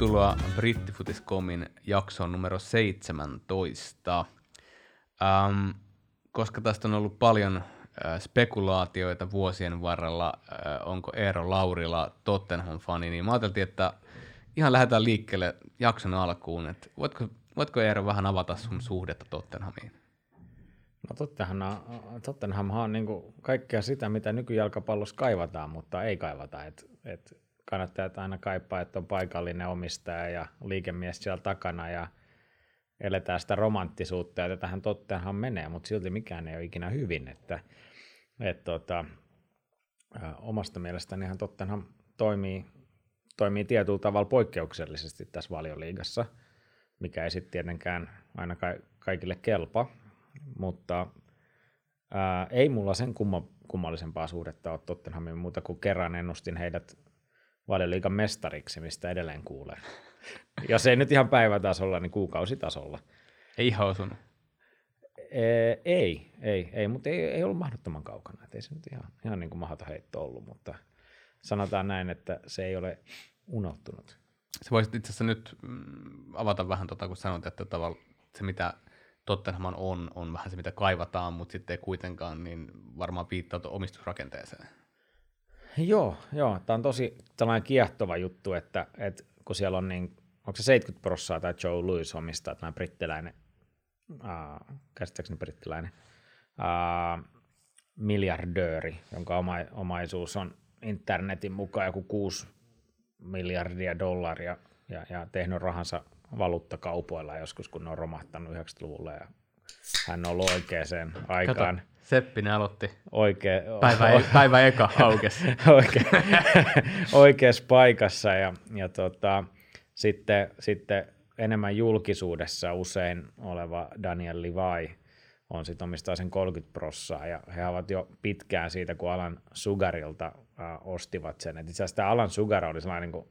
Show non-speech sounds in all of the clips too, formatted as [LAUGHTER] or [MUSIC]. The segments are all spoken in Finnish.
Tervetuloa Brittifutiscomin jaksoon numero 17. Ähm, koska tästä on ollut paljon äh, spekulaatioita vuosien varrella, äh, onko Eero Laurila Tottenham-fani, niin mä ajattelin, että ihan lähdetään liikkeelle jakson alkuun. Et voitko, voitko Eero vähän avata sun suhdetta Tottenhamiin? No Tottenham, Tottenham on niin kaikkea sitä, mitä nykyjalkapallossa kaivataan, mutta ei kaivata. Et, et kannattajat aina kaipaa, että on paikallinen omistaja ja liikemies siellä takana ja eletään sitä romanttisuutta ja tähän Tottenham menee, mutta silti mikään ei ole ikinä hyvin. Että, et, tota, omasta mielestäni ihan Tottenham toimii, toimii tietyllä tavalla poikkeuksellisesti tässä valioliigassa, mikä ei sitten tietenkään aina kaikille kelpa, mutta ää, ei mulla sen kumma, kummallisempaa suhdetta ole Tottenhamin muuta kuin kerran ennustin heidät valioliigan mestariksi, mistä edelleen kuulee. Jos ei nyt ihan päivätasolla, niin kuukausitasolla. Ei ihan osunut. Ee, ei, ei, ei, mutta ei, ei ollut mahdottoman kaukana. Et ei se nyt ihan, ihan niin kuin mahdoton heitto ollut, mutta sanotaan näin, että se ei ole unohtunut. Se voisit itse asiassa nyt mm, avata vähän, tota, kun sanoit, että tavalla se mitä Tottenham on, on vähän se mitä kaivataan, mutta sitten ei kuitenkaan, niin varmaan viittaa omistusrakenteeseen. Joo, joo. Tämä on tosi tällainen kiehtova juttu, että, että kun siellä on niin, onko se 70 prosenttia tai Joe Louis omistaa tämä brittiläinen, äh, käsittääkseni brittiläinen, äh, miljardööri, jonka oma, omaisuus on internetin mukaan joku 6 miljardia dollaria ja, ja tehnyt rahansa valuuttakaupoilla joskus, kun ne on romahtanut 90-luvulla ja hän on ollut oikeaan aikaan. Kato, Seppinen aloitti. Oikea, päivä, e- [LAUGHS] päivä eka aukes. [LAUGHS] Oike, [LAUGHS] oikeassa paikassa ja, ja tota, sitten, sitten enemmän julkisuudessa usein oleva Daniel Levi on sitten omistaa sen 30 prossaa ja he ovat jo pitkään siitä, kun Alan Sugarilta äh, ostivat sen. Et itse asiassa tämä Alan Sugar oli sellainen niin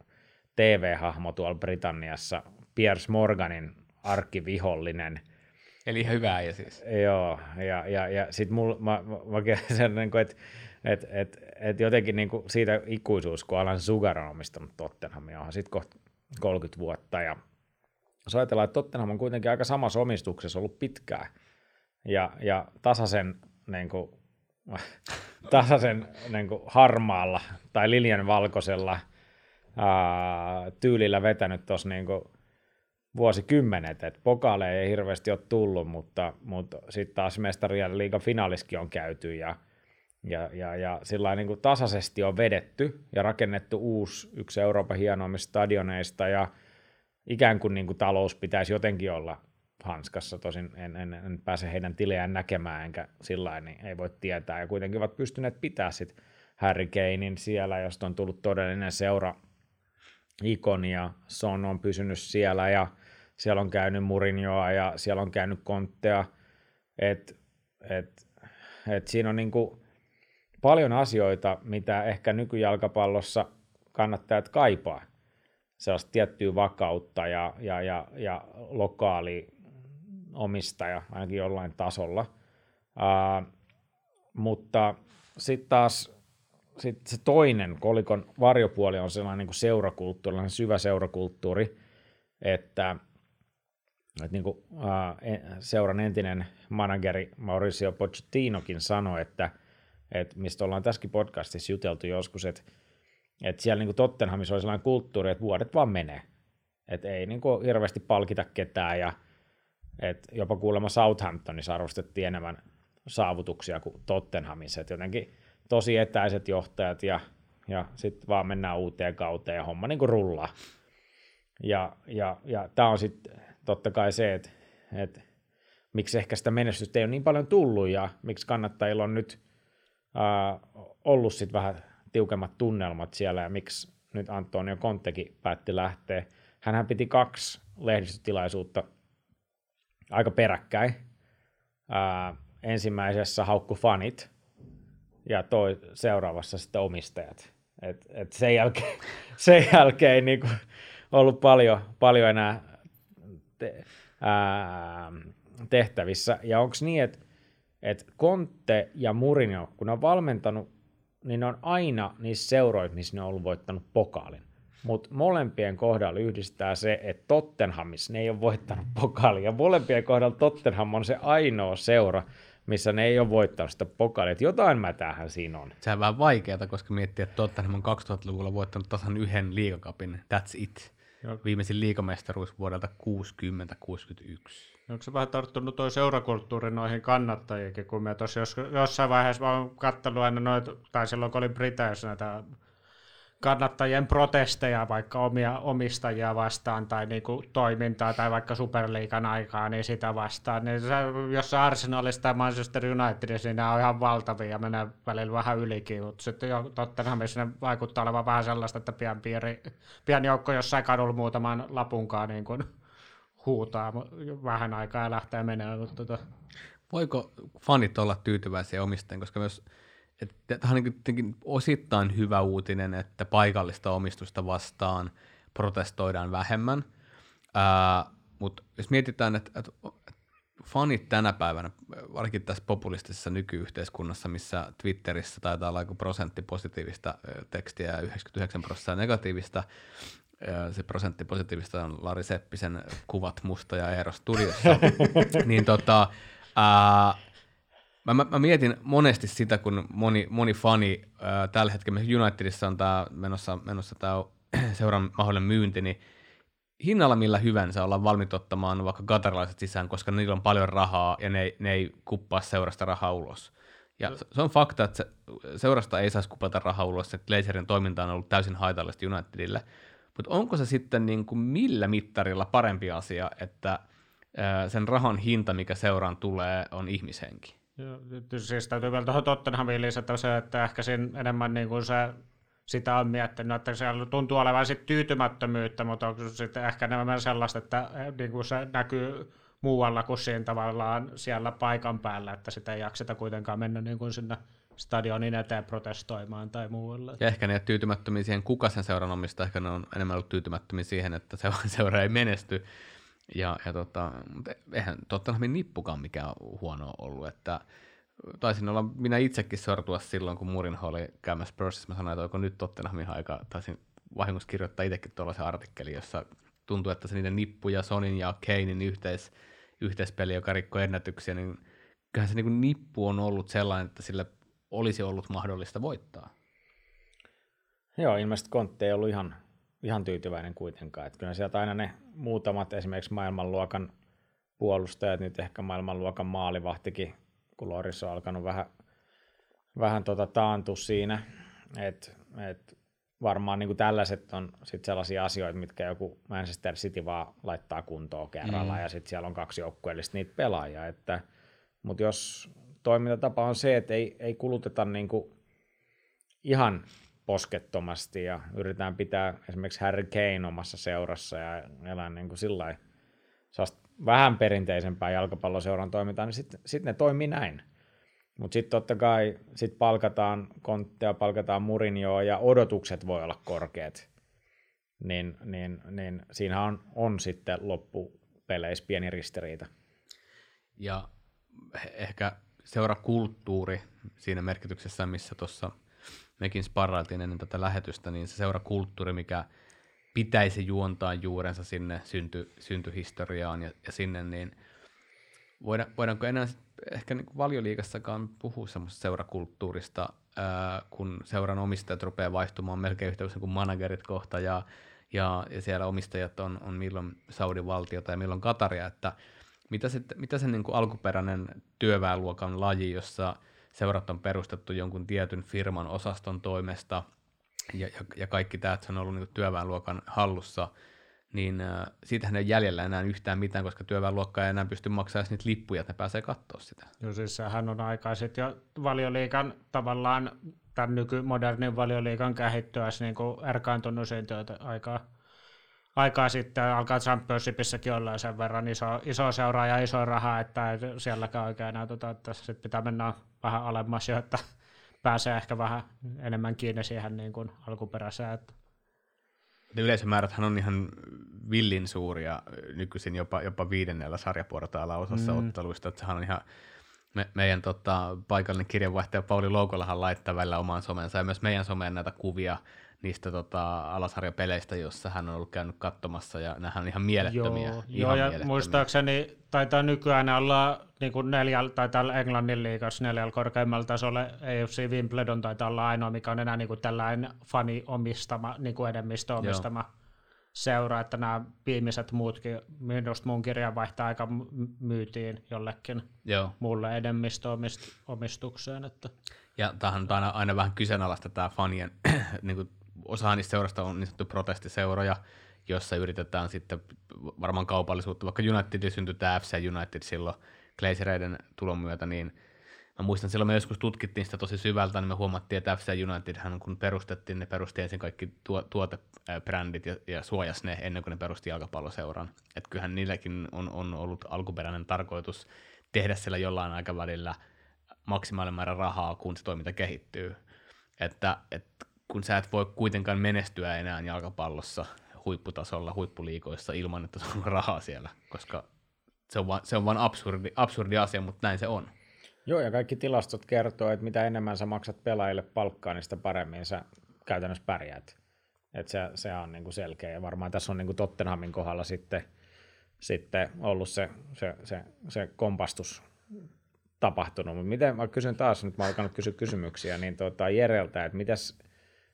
TV-hahmo tuolla Britanniassa, Piers Morganin arkkivihollinen – Eli ihan hyvä äijä siis. Joo, ja, ja, ja sitten mulla, mä, mä, mä sen, niin että et, et, et jotenkin niin kuin siitä ikuisuus, kun Alan Sugar on omistanut Tottenhamia, on sitten kohta 30 vuotta, ja jos ajatellaan, että Tottenham on kuitenkin aika samassa omistuksessa ollut pitkään, ja, ja tasaisen, niin kuin, [LAUGHS] tasaisen niin kuin harmaalla tai liljan valkoisella ää, tyylillä vetänyt tuossa niin kuin, vuosikymmenet, että pokaaleja ei hirveästi ole tullut, mutta, mutta sitten taas mestarien liigan finaaliskin on käyty ja, ja, ja, ja sillä niin kuin tasaisesti on vedetty ja rakennettu uusi yksi Euroopan hienoimmista stadioneista ja ikään kuin, niin kuin talous pitäisi jotenkin olla hanskassa, tosin en, en, en pääse heidän tilejään näkemään, enkä sillä niin ei voi tietää, ja kuitenkin ovat pystyneet pitää sitten Harry Kanein siellä, josta on tullut todellinen seura ikoni, ja Son on pysynyt siellä, ja siellä on käynyt Murinjoa ja siellä on käynyt Konttea, että et, et siinä on niinku paljon asioita, mitä ehkä nykyjalkapallossa kannattajat kaipaa. Sellaista tiettyä vakautta ja, ja, ja, ja lokaali omistaja ainakin jollain tasolla. Uh, mutta sitten taas sit se toinen kolikon varjopuoli on sellainen niin seurakulttuuri, sellainen syvä seurakulttuuri, että että niin kuin, seuran entinen manageri Mauricio Pochettinokin sanoi, että, että mistä ollaan tässäkin podcastissa juteltu joskus, että, että siellä niin Tottenhamissa oli sellainen kulttuuri, että vuodet vaan menee. Että ei niin kuin hirveästi palkita ketään ja että jopa kuulemma Southamptonissa arvostettiin enemmän saavutuksia kuin Tottenhamissa. Että jotenkin tosi etäiset johtajat ja, ja sitten vaan mennään uuteen kauteen ja homma niin kuin rullaa. Ja, ja, ja tämä on sitten totta kai se, että, että miksi ehkä sitä menestystä ei ole niin paljon tullut ja miksi kannattajilla on nyt ää, ollut sit vähän tiukemmat tunnelmat siellä ja miksi nyt Antonio Contekin päätti lähteä. Hänhän piti kaksi lehdistötilaisuutta aika peräkkäin. Ää, ensimmäisessä haukku fanit ja toi seuraavassa sitten omistajat. Et, et sen jälkeen, [LAUGHS] sen jälkeen ei niinku ollut paljon, paljon enää te, ää, tehtävissä. Ja onko niin, että et Conte ja Mourinho, kun ne on valmentanut, niin ne on aina niissä seuroissa, missä ne on ollut voittanut pokaalin. mutta molempien kohdalla yhdistää se, että Tottenhamissa ne ei ole voittanut pokaalia. Molempien kohdalla Tottenham on se ainoa seura, missä ne ei ole voittanut sitä pokaalia. Jotain mätähän siinä on. Se on vähän vaikeaa, koska miettii, että Tottenham on 2000-luvulla voittanut tasan yhden liigakapin. That's it. Joo. Viimeisin liigamestaruus vuodelta 60-61. Onko se vähän tarttunut tuo seurakulttuuri noihin kannattajiinkin, kun me tuossa jos, jossain vaiheessa olen katsonut aina noita, tai silloin kun olin Briteissä näitä kannattajien protesteja vaikka omia omistajia vastaan tai niin kuin toimintaa tai vaikka Superliikan aikaa, niin sitä vastaan. Niin jos se Arsenalista tai Manchester Unitedissa, niin nämä on ihan valtavia ja menee välillä vähän ylikin, mutta sitten jo Tottenhamissa ne vaikuttaa olevan vähän sellaista, että pian, piiri, pian joukko jossain kadulla muutaman lapunkaan niin kuin huutaa vähän aikaa ja lähtee menemään. Mutta tota. Voiko fanit olla tyytyväisiä omistajien, koska myös tämä on niin osittain hyvä uutinen, että paikallista omistusta vastaan protestoidaan vähemmän, mutta jos mietitään, että, että fanit tänä päivänä, varsinkin tässä populistisessa nykyyhteiskunnassa, missä Twitterissä taitaa olla prosentti positiivista tekstiä ja 99 prosenttia negatiivista, se prosentti positiivista on Lari Seppisen kuvat musta ja Eero studiossa, [LAUGHS] niin tota, ää, Mä, mä, mä mietin monesti sitä, kun moni, moni fani ää, tällä hetkellä, Unitedissa on tää, menossa, menossa tämä [CLEARS THROAT] seuran mahdollinen myynti, niin hinnalla millä hyvänsä ollaan valmiit ottamaan vaikka katarilaiset sisään, koska niillä on paljon rahaa ja ne, ne ei kuppaa seurasta rahaa ulos. Ja se on fakta, että se, seurasta ei saisi kupata rahaa ulos, että Glazerin toiminta on ollut täysin haitallista Unitedille. Mutta onko se sitten niin kuin millä mittarilla parempi asia, että sen rahan hinta, mikä seuraan tulee, on ihmishenki? Joo, siis täytyy vielä tuohon Tottenhamiin lisätä se, että ehkä siinä enemmän niin kuin se, sitä on miettinyt, että siellä tuntuu olevan sit tyytymättömyyttä, mutta onko sitten ehkä enemmän sellaista, että eh, niin kuin se näkyy muualla kuin siinä tavallaan siellä paikan päällä, että sitä ei jakseta kuitenkaan mennä niin kuin sinne stadionin eteen protestoimaan tai muualle. Ja ehkä ne ei tyytymättömiä siihen, kuka sen seuran omistaa, ehkä ne on enemmän ollut tyytymättömiä siihen, että se [LAUGHS] seura ei menesty. Ja, ja tota, mutta eihän Tottenhamin nippukaan mikään huono ollut, että taisin olla minä itsekin sortua silloin, kun Murin oli käymässä Spursissa. Mä sanoin, että onko nyt Tottenhamin aika, taisin vahingossa kirjoittaa itsekin tuollaisen artikkelin, jossa tuntuu, että se niiden nippu ja Sonin ja Kanein yhteis, yhteispeli, joka rikkoi ennätyksiä, niin kyllähän se niin nippu on ollut sellainen, että sille olisi ollut mahdollista voittaa. Joo, ilmeisesti Kontti ei ollut ihan ihan tyytyväinen kuitenkaan. Että kyllä sieltä aina ne muutamat esimerkiksi maailmanluokan puolustajat, nyt ehkä maailmanluokan maalivahtikin, kun Loris on alkanut vähän, vähän tota taantua siinä, että et varmaan niin kuin tällaiset on sit sellaisia asioita, mitkä joku Manchester City vaan laittaa kuntoon kerralla, mm. ja sitten siellä on kaksi joukkueellista niitä pelaajia, että, mutta jos toimintatapa on se, että ei, ei kuluteta niin kuin ihan poskettomasti ja yritetään pitää esimerkiksi Harry Kane omassa seurassa ja elää niin kuin sillä vähän perinteisempää jalkapalloseuran toimintaa, niin sitten sit ne toimii näin. Mutta sitten totta kai sit palkataan kontteja, palkataan Murinjoa ja odotukset voi olla korkeat. Niin, niin, niin siinä on, on sitten loppupeleissä pieni ristiriita. Ja ehkä seurakulttuuri siinä merkityksessä, missä tuossa – mekin sparrailtiin ennen tätä lähetystä, niin se seurakulttuuri, mikä pitäisi juontaa juurensa sinne synty, syntyhistoriaan ja, ja sinne, niin voida, voidaanko enää ehkä niin valioliikassakaan puhua semmoista seurakulttuurista, ää, kun seuran omistajat rupeaa vaihtumaan melkein yhtä kuin managerit kohta ja, ja, ja siellä omistajat on, on milloin Saudi-valtiota ja milloin Kataria, että mitä se, mitä se niin kuin alkuperäinen työväenluokan laji, jossa – seurat on perustettu jonkun tietyn firman osaston toimesta ja, ja, ja kaikki tämä, että se on ollut niin työväenluokan hallussa, niin äh, siitähän ei jäljellä enää yhtään mitään, koska työväenluokka ei enää pysty maksamaan niitä lippuja, että ne pääsee katsoa sitä. Joo, siis sehän on aikaiset jo valioliikan tavallaan tämän nykymodernin valioliikan kehittyessä niin erkaantunut siitä aikaa aikaa sitten alkaa Championshipissakin olla sen verran iso, iso seura ja iso raha, että sielläkään oikein näytetä, että sitten pitää mennä vähän alemmas jo, että pääsee ehkä vähän enemmän kiinni siihen niin kuin alkuperäiseen. Että. Yleisömääräthän on ihan villin suuria nykyisin jopa, jopa viidennellä sarjaportaalla osassa mm. otteluista, että sehän on ihan me, meidän tota, paikallinen kirjanvaihtaja Pauli Loukolahan laittaa välillä omaan somensa ja myös meidän someen näitä kuvia niistä tota, alasarjapeleistä, jossa hän on ollut käynyt katsomassa, ja nämähän on ihan mielettömiä. Joo, ihan joo ja mielettömiä. muistaakseni taitaa nykyään olla niin kuin neljällä, tai täällä Englannin liigassa neljällä korkeimmalla tasolla AFC Wimbledon taitaa olla ainoa, mikä on enää niin kuin tällainen fani omistama, niin kuin enemmistö omistama joo. seura, että nämä viimeiset muutkin, minusta mun kirjanvaihto aika myytiin jollekin Joo. muulle enemmistöomistukseen. Että. Ja tämähän on aina, aina vähän kyseenalaista tämä fanien, [CLEARS THROAT] niin kuin osa niistä seurasta on niin sanottu protestiseuroja, jossa yritetään sitten varmaan kaupallisuutta, vaikka Unitedin syntyi tämä FC United silloin Glazereiden tulon myötä, niin mä muistan silloin me joskus tutkittiin sitä tosi syvältä, niin me huomattiin, että FC Unitedhän kun perustettiin, ne perusti ensin kaikki tuo, tuotebrändit ja, ja suojas ne ennen kuin ne perusti jalkapalloseuran. Että kyllähän niilläkin on, on ollut alkuperäinen tarkoitus tehdä siellä jollain aikavälillä maksimaalinen määrä rahaa, kun se toiminta kehittyy. Että, että kun sä et voi kuitenkaan menestyä enää jalkapallossa huipputasolla, huippuliikoissa ilman, että sulla on rahaa siellä, koska se on vaan, se on vaan absurdi, absurdi asia, mutta näin se on. Joo, ja kaikki tilastot kertoo, että mitä enemmän sä maksat pelaajille palkkaa, niin sitä paremmin sä käytännössä pärjäät. Että se, se on niin kuin selkeä, ja varmaan tässä on niin kuin Tottenhamin kohdalla sitten, sitten ollut se, se, se, se kompastus tapahtunut. Mutta miten, mä kysyn taas, nyt mä oon alkanut kysyä kysymyksiä, niin tuota, Jereltä, että mitäs,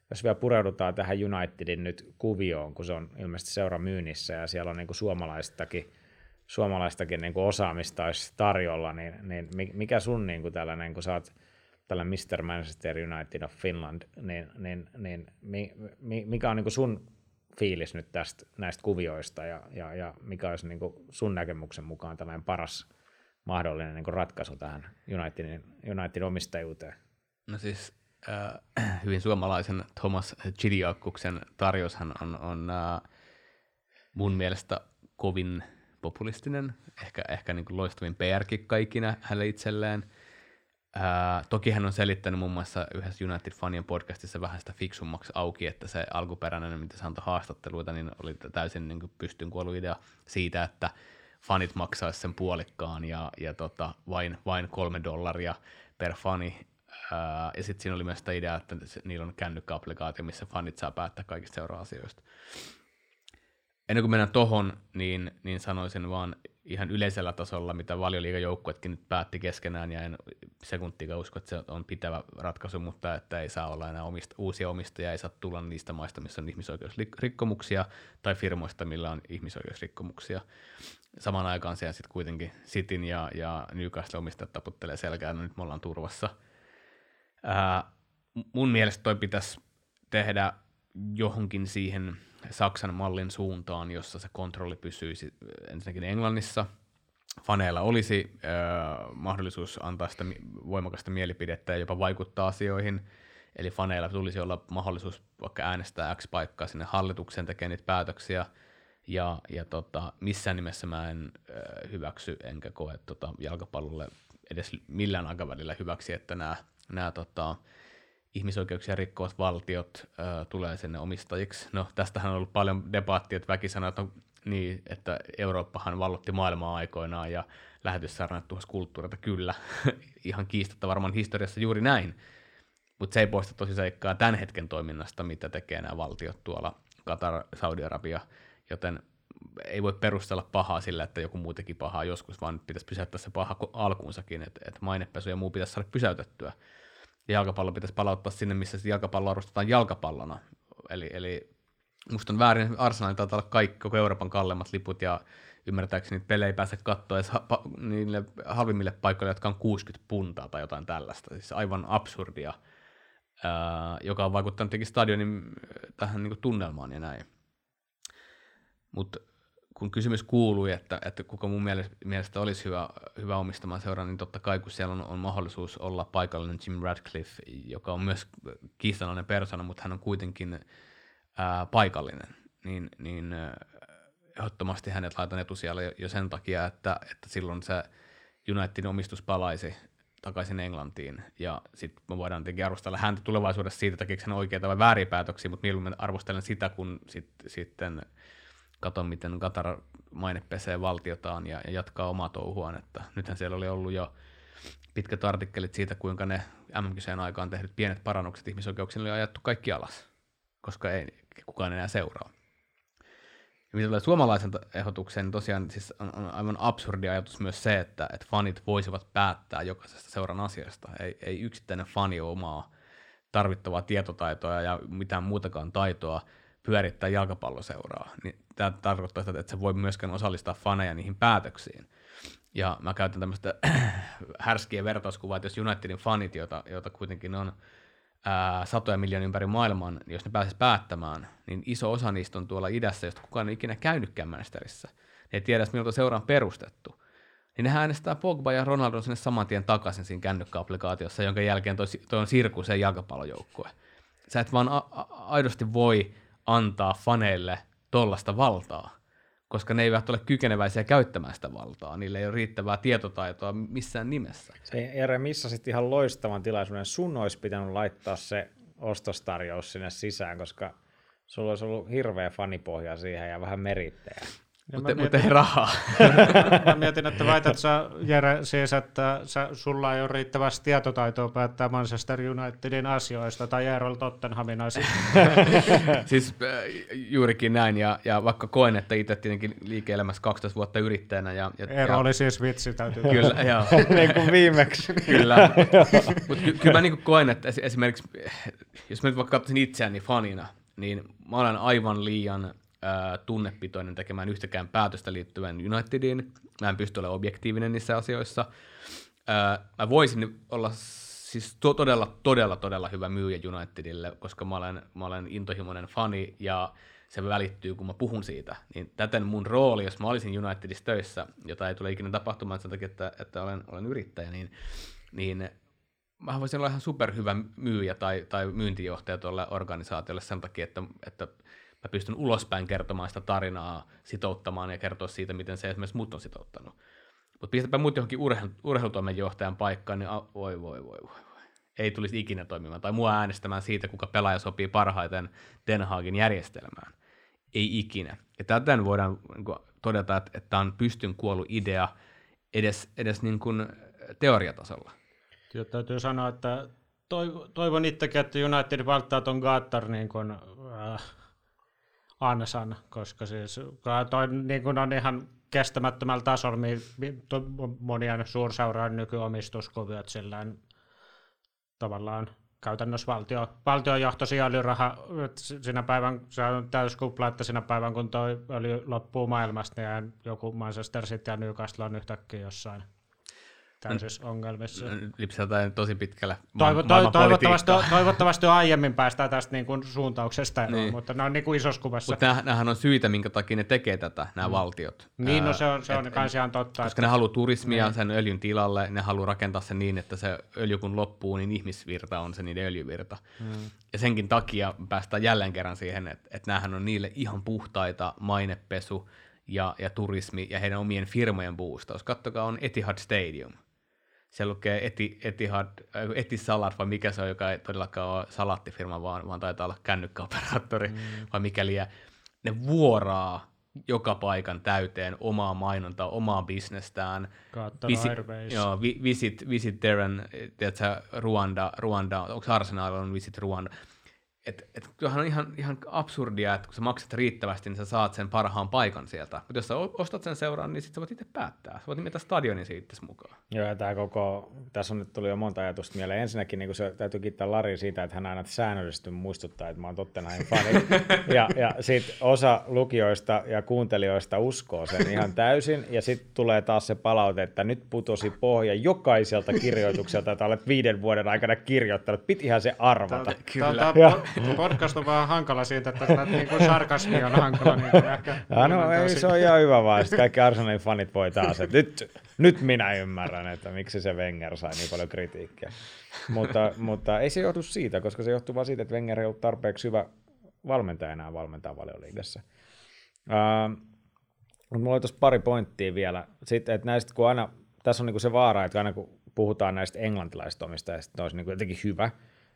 jos vielä pureudutaan tähän Unitedin nyt kuvioon, kun se on ilmeisesti seura myynnissä ja siellä on niin kuin suomalaistakin, suomalaistakin niin kuin osaamista olisi tarjolla, niin, niin mikä sun niin kuin tällainen, kun sä oot tällä Mr. Manchester United of Finland, niin, niin, niin mi, mikä on niin kuin sun fiilis nyt tästä, näistä kuvioista ja, ja, ja mikä olisi niin kuin sun näkemyksen mukaan tällainen paras mahdollinen niin kuin ratkaisu tähän Unitedin, Unitedin omistajuuteen? No siis äh, [CLEARS THROAT] hyvin suomalaisen Thomas Chidiakkuksen tarjoushan on, on äh, mun mielestä kovin populistinen, ehkä, ehkä niin kuin loistavin PR-kikka ikinä hänelle itselleen. Ää, toki hän on selittänyt muun muassa yhdessä United-fanien podcastissa vähän sitä fiksummaksi auki, että se alkuperäinen, mitä se antoi haastatteluita, niin oli täysin niin pystyn kuollut idea siitä, että fanit maksaisi sen puolikkaan ja, ja tota, vain, vain kolme dollaria per fani. Ja sitten siinä oli myös sitä idea, että niillä on kännykkäapplikaatio, missä fanit saa päättää kaikista seura-asioista ennen kuin mennään tohon, niin, niin sanoisin vaan ihan yleisellä tasolla, mitä valioliigajoukkuetkin nyt päätti keskenään, ja en sekuntiikaan usko, että se on pitävä ratkaisu, mutta että ei saa olla enää omista, uusia omistajia, ei saa tulla niistä maista, missä on ihmisoikeusrikkomuksia, tai firmoista, millä on ihmisoikeusrikkomuksia. Samaan aikaan siellä sitten kuitenkin Cityn ja, ja Newcastle omistajat taputtelee selkää, no nyt me ollaan turvassa. Ää, mun mielestä toi pitäisi tehdä johonkin siihen Saksan mallin suuntaan, jossa se kontrolli pysyisi ensinnäkin Englannissa. Faneilla olisi äh, mahdollisuus antaa sitä voimakasta mielipidettä ja jopa vaikuttaa asioihin. Eli faneilla tulisi olla mahdollisuus vaikka äänestää X paikkaa sinne hallituksen tekemään niitä päätöksiä. Ja, ja tota, missään nimessä mä en äh, hyväksy enkä koe tota, jalkapallolle edes millään aikavälillä hyväksi, että nämä, nämä tota, ihmisoikeuksia rikkovat valtiot ö, tulee sinne omistajiksi. No tästähän on ollut paljon debaattia, että väki sanoo, että, on, niin, että Eurooppahan vallotti maailmaa aikoinaan ja lähetyssarnat tuhos kulttuurilta. Kyllä, [LAUGHS] ihan kiistatta varmaan historiassa juuri näin. Mutta se ei poista tosi seikkaa tämän hetken toiminnasta, mitä tekee nämä valtiot tuolla, Katar, Saudi-Arabia, joten ei voi perustella pahaa sillä, että joku muu teki pahaa joskus, vaan pitäisi pysäyttää se paha alkuunsakin, että, että mainepesu ja muu pitäisi saada pysäytettyä ja jalkapallo pitäisi palauttaa sinne, missä jalkapallo arvostetaan jalkapallona. Eli, eli musta on väärin, Arsenalin taitaa olla kaikki, koko Euroopan kalleimmat liput, ja ymmärtääkseni pelejä ei pääse katsoa edes ha- niille halvimmille paikoille, jotka on 60 puntaa tai jotain tällaista. Siis aivan absurdia, ää, joka on vaikuttanut tietenkin stadionin tähän niin tunnelmaan ja näin. Mutta kun kysymys kuului, että, että kuka mun mielestä olisi hyvä, hyvä omistamaan seuraa, niin totta kai kun siellä on, on mahdollisuus olla paikallinen Jim Radcliffe, joka on myös kiistanalainen persona, mutta hän on kuitenkin ää, paikallinen, niin, niin ehdottomasti hänet laitan etusijalle jo, sen takia, että, että silloin se Unitedin omistus palaisi takaisin Englantiin, ja sitten me voidaan tietenkin arvostella häntä tulevaisuudessa siitä, tekeekö hän oikeita vai vääriä päätöksiä, mutta mieluummin arvostelen sitä, kun sit, sitten katon, miten Qatar maine pesee valtiotaan ja, ja jatkaa omaa touhuaan. Että nythän siellä oli ollut jo pitkät artikkelit siitä, kuinka ne MMKCn aikaan tehdyt pienet parannukset ihmisoikeuksille oli ajettu kaikki alas. koska ei kukaan enää seuraa. Ja mitä tulee suomalaisen ehdotukseen, niin tosiaan siis on, on aivan absurdi ajatus myös se, että, että fanit voisivat päättää jokaisesta seuran asiasta. Ei, ei yksittäinen fani omaa tarvittavaa tietotaitoa ja mitään muutakaan taitoa pyörittää jalkapalloseuraa. Niin tämä tarkoittaa sitä, että se voi myöskään osallistaa faneja niihin päätöksiin. Ja mä käytän tämmöistä [CLEARS THROAT] härskiä vertauskuvaa, että jos Unitedin fanit, joita, joita kuitenkin on ää, satoja miljoonia ympäri maailman, niin jos ne pääsisi päättämään, niin iso osa niistä on tuolla idässä, josta kukaan ei ikinä käynytkään Manchesterissa. Ne ei tiedä, milloin seura on perustettu. Niin ne äänestää Pogba ja Ronaldo sinne saman tien takaisin siinä kännykkäapplikaatiossa, jonka jälkeen toi, toi on sirkus ja jalkapallojoukkue. Sä et vaan a- a- aidosti voi antaa faneille tollasta valtaa koska ne eivät ole kykeneväisiä käyttämään sitä valtaa. Niillä ei ole riittävää tietotaitoa missään nimessä. Se Jere sitten ihan loistavan tilaisuuden. Sun olisi pitänyt laittaa se ostostarjous sinne sisään, koska sulla olisi ollut hirveä fanipohja siihen ja vähän merittejä. Mutta mut ei rahaa. [LAUGHS] mä mietin, että väität sä, Jere, siis, että sä, sulla ei ole riittävästi tietotaitoa päättää Manchester Unitedin asioista tai Eerol Tottenhamin asioista. [LAUGHS] siis äh, juurikin näin, ja, ja vaikka koen, että itse tietenkin liike-elämässä 12 vuotta yrittäjänä. Ja, ja, Eero ja, oli siis vitsi, täytyy [LAUGHS] Kyllä, joo. niin kuin viimeksi. kyllä. Mutta ky- kyllä mä niin koen, että esimerkiksi, jos mä nyt vaikka katsoisin itseäni fanina, niin mä olen aivan liian tunnepitoinen tekemään yhtäkään päätöstä liittyen Unitediin. Mä en pysty olemaan objektiivinen niissä asioissa. Mä voisin olla siis to- todella, todella, todella hyvä myyjä Unitedille, koska mä olen, mä olen intohimoinen fani ja se välittyy, kun mä puhun siitä. Niin täten mun rooli, jos mä olisin Unitedissa töissä, jota ei tule ikinä tapahtumaan sen takia, että, että olen, olen yrittäjä, niin, niin mä voisin olla ihan superhyvä myyjä tai, tai myyntijohtaja tuolle organisaatiolle sen takia, että, että mä pystyn ulospäin kertomaan sitä tarinaa, sitouttamaan ja kertoa siitä, miten se esimerkiksi mut on sitouttanut. Mutta pistäpä mut johonkin urheilu, urheilutoimenjohtajan paikkaan, niin a, voi, voi, voi, voi. Ei tulisi ikinä toimimaan. Tai mua äänestämään siitä, kuka pelaaja sopii parhaiten Den Haagin järjestelmään. Ei ikinä. Ja täten voidaan niin kuin, todeta, että, tämä on pystyn kuollut idea edes, edes niin kuin teoriatasolla. Ja täytyy sanoa, että toivon itsekin, että United välttää tuon Gattar niin kuin, äh, ansan, koska siis toi niin kuin on ihan kestämättömällä tasolla monien suurseuraan nykyomistuskuviot sillä tavallaan käytännössä valtio, valtionjohto öljyraha, sinä päivän, se on täyskupla, että sinä päivän kun toi öljy loppuu maailmasta, niin joku Manchester City ja Newcastle on yhtäkkiä jossain täysissä ongelmissa. Lipsataan tosi pitkälle Toivo, to, toivottavasti, toivottavasti aiemmin päästään tästä niin kuin suuntauksesta niin. mutta ne on niin kuin isossa kuvassa. Mutta nämähän on syitä, minkä takia ne tekee tätä, nämä mm. valtiot. Niin, no se on, se on et, kans ihan totta. Koska että... ne haluaa turismia niin. sen öljyn tilalle, ne haluaa rakentaa sen niin, että se öljy kun loppuu, niin ihmisvirta on se niiden öljyvirta. Mm. Ja senkin takia päästään jälleen kerran siihen, että, että näähän on niille ihan puhtaita mainepesu ja, ja turismi ja heidän omien firmojen boostaus. Kattokaa, on Etihad Stadium se lukee Eti, Etihad, äh, Etisalat vai mikä se on, joka ei todellakaan ole salattifirma, vaan, vaan taitaa olla kännykkäoperaattori mm. vai mikäli. Ne vuoraa joka paikan täyteen omaa mainontaa, omaa bisnestään. Visit, joo, visit, visit Darren, tiedätkö, Ruanda, Ruanda, onko Arsenal on Visit Ruanda, et, et, kyllähän on ihan, ihan absurdia, että kun sä maksat riittävästi, niin sä saat sen parhaan paikan sieltä. Mutta jos sä ostat sen seuraan, niin sitten sä voit itse päättää. Sä voit nimetä stadionin siitä mukaan. Joo, ja tämä koko, tässä on nyt tuli jo monta ajatusta mieleen. Ensinnäkin niin se, täytyy kiittää Lari siitä, että hän aina säännöllisesti muistuttaa, että mä oon Tottenhamin fani. ja, ja sitten osa lukijoista ja kuuntelijoista uskoo sen ihan täysin. Ja sitten tulee taas se palaute, että nyt putosi pohja jokaiselta kirjoitukselta, että olet viiden vuoden aikana kirjoittanut. Pitihän se arvata. Kyllä. [LAUGHS] podcast on vähän hankala siitä, että tätä niin kuin sarkasmi on hankala. Niin kuin ehkä ja no ei, se on ihan hyvä vaan. Sitten kaikki Arsenalin fanit voi taas, että nyt, nyt minä ymmärrän, että miksi se Wenger sai niin paljon kritiikkiä. mutta, mutta ei se johtu siitä, koska se johtuu vaan siitä, että Wenger ei ollut tarpeeksi hyvä valmentaja enää valmentaa valioliigassa. Uh, mutta mulla oli tuossa pari pointtia vielä. Sitten, että näistä, kun aina, tässä on niinku se vaara, että aina kun puhutaan näistä englantilaisista omistajista, että ne olisi niinku jotenkin hyvä,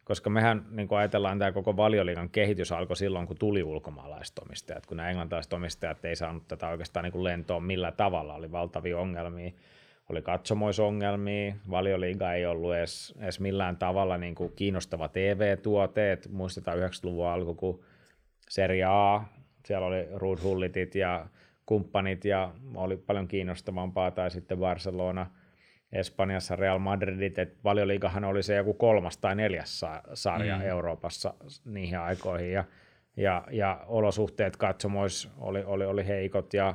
koska mehän niin kuin ajatellaan, tämä koko valioliigan kehitys alkoi silloin, kun tuli ulkomaalaiset omistajat, kun nämä englantilaiset omistajat ei saanut tätä oikeastaan niin kuin lentoon millä tavalla, oli valtavia ongelmia, oli katsomoisongelmia, valioliiga ei ollut edes, edes millään tavalla niin kuin kiinnostava TV-tuote, muistetaan 90-luvun alku, kun Serie A, siellä oli Ruud Hullitit ja kumppanit ja oli paljon kiinnostavampaa, tai sitten Barcelona, Espanjassa Real Madridit, että valioliikahan oli se joku kolmas tai neljäs sarja mm. Euroopassa niihin aikoihin, ja, ja, ja olosuhteet katsomois oli, oli, oli heikot, ja,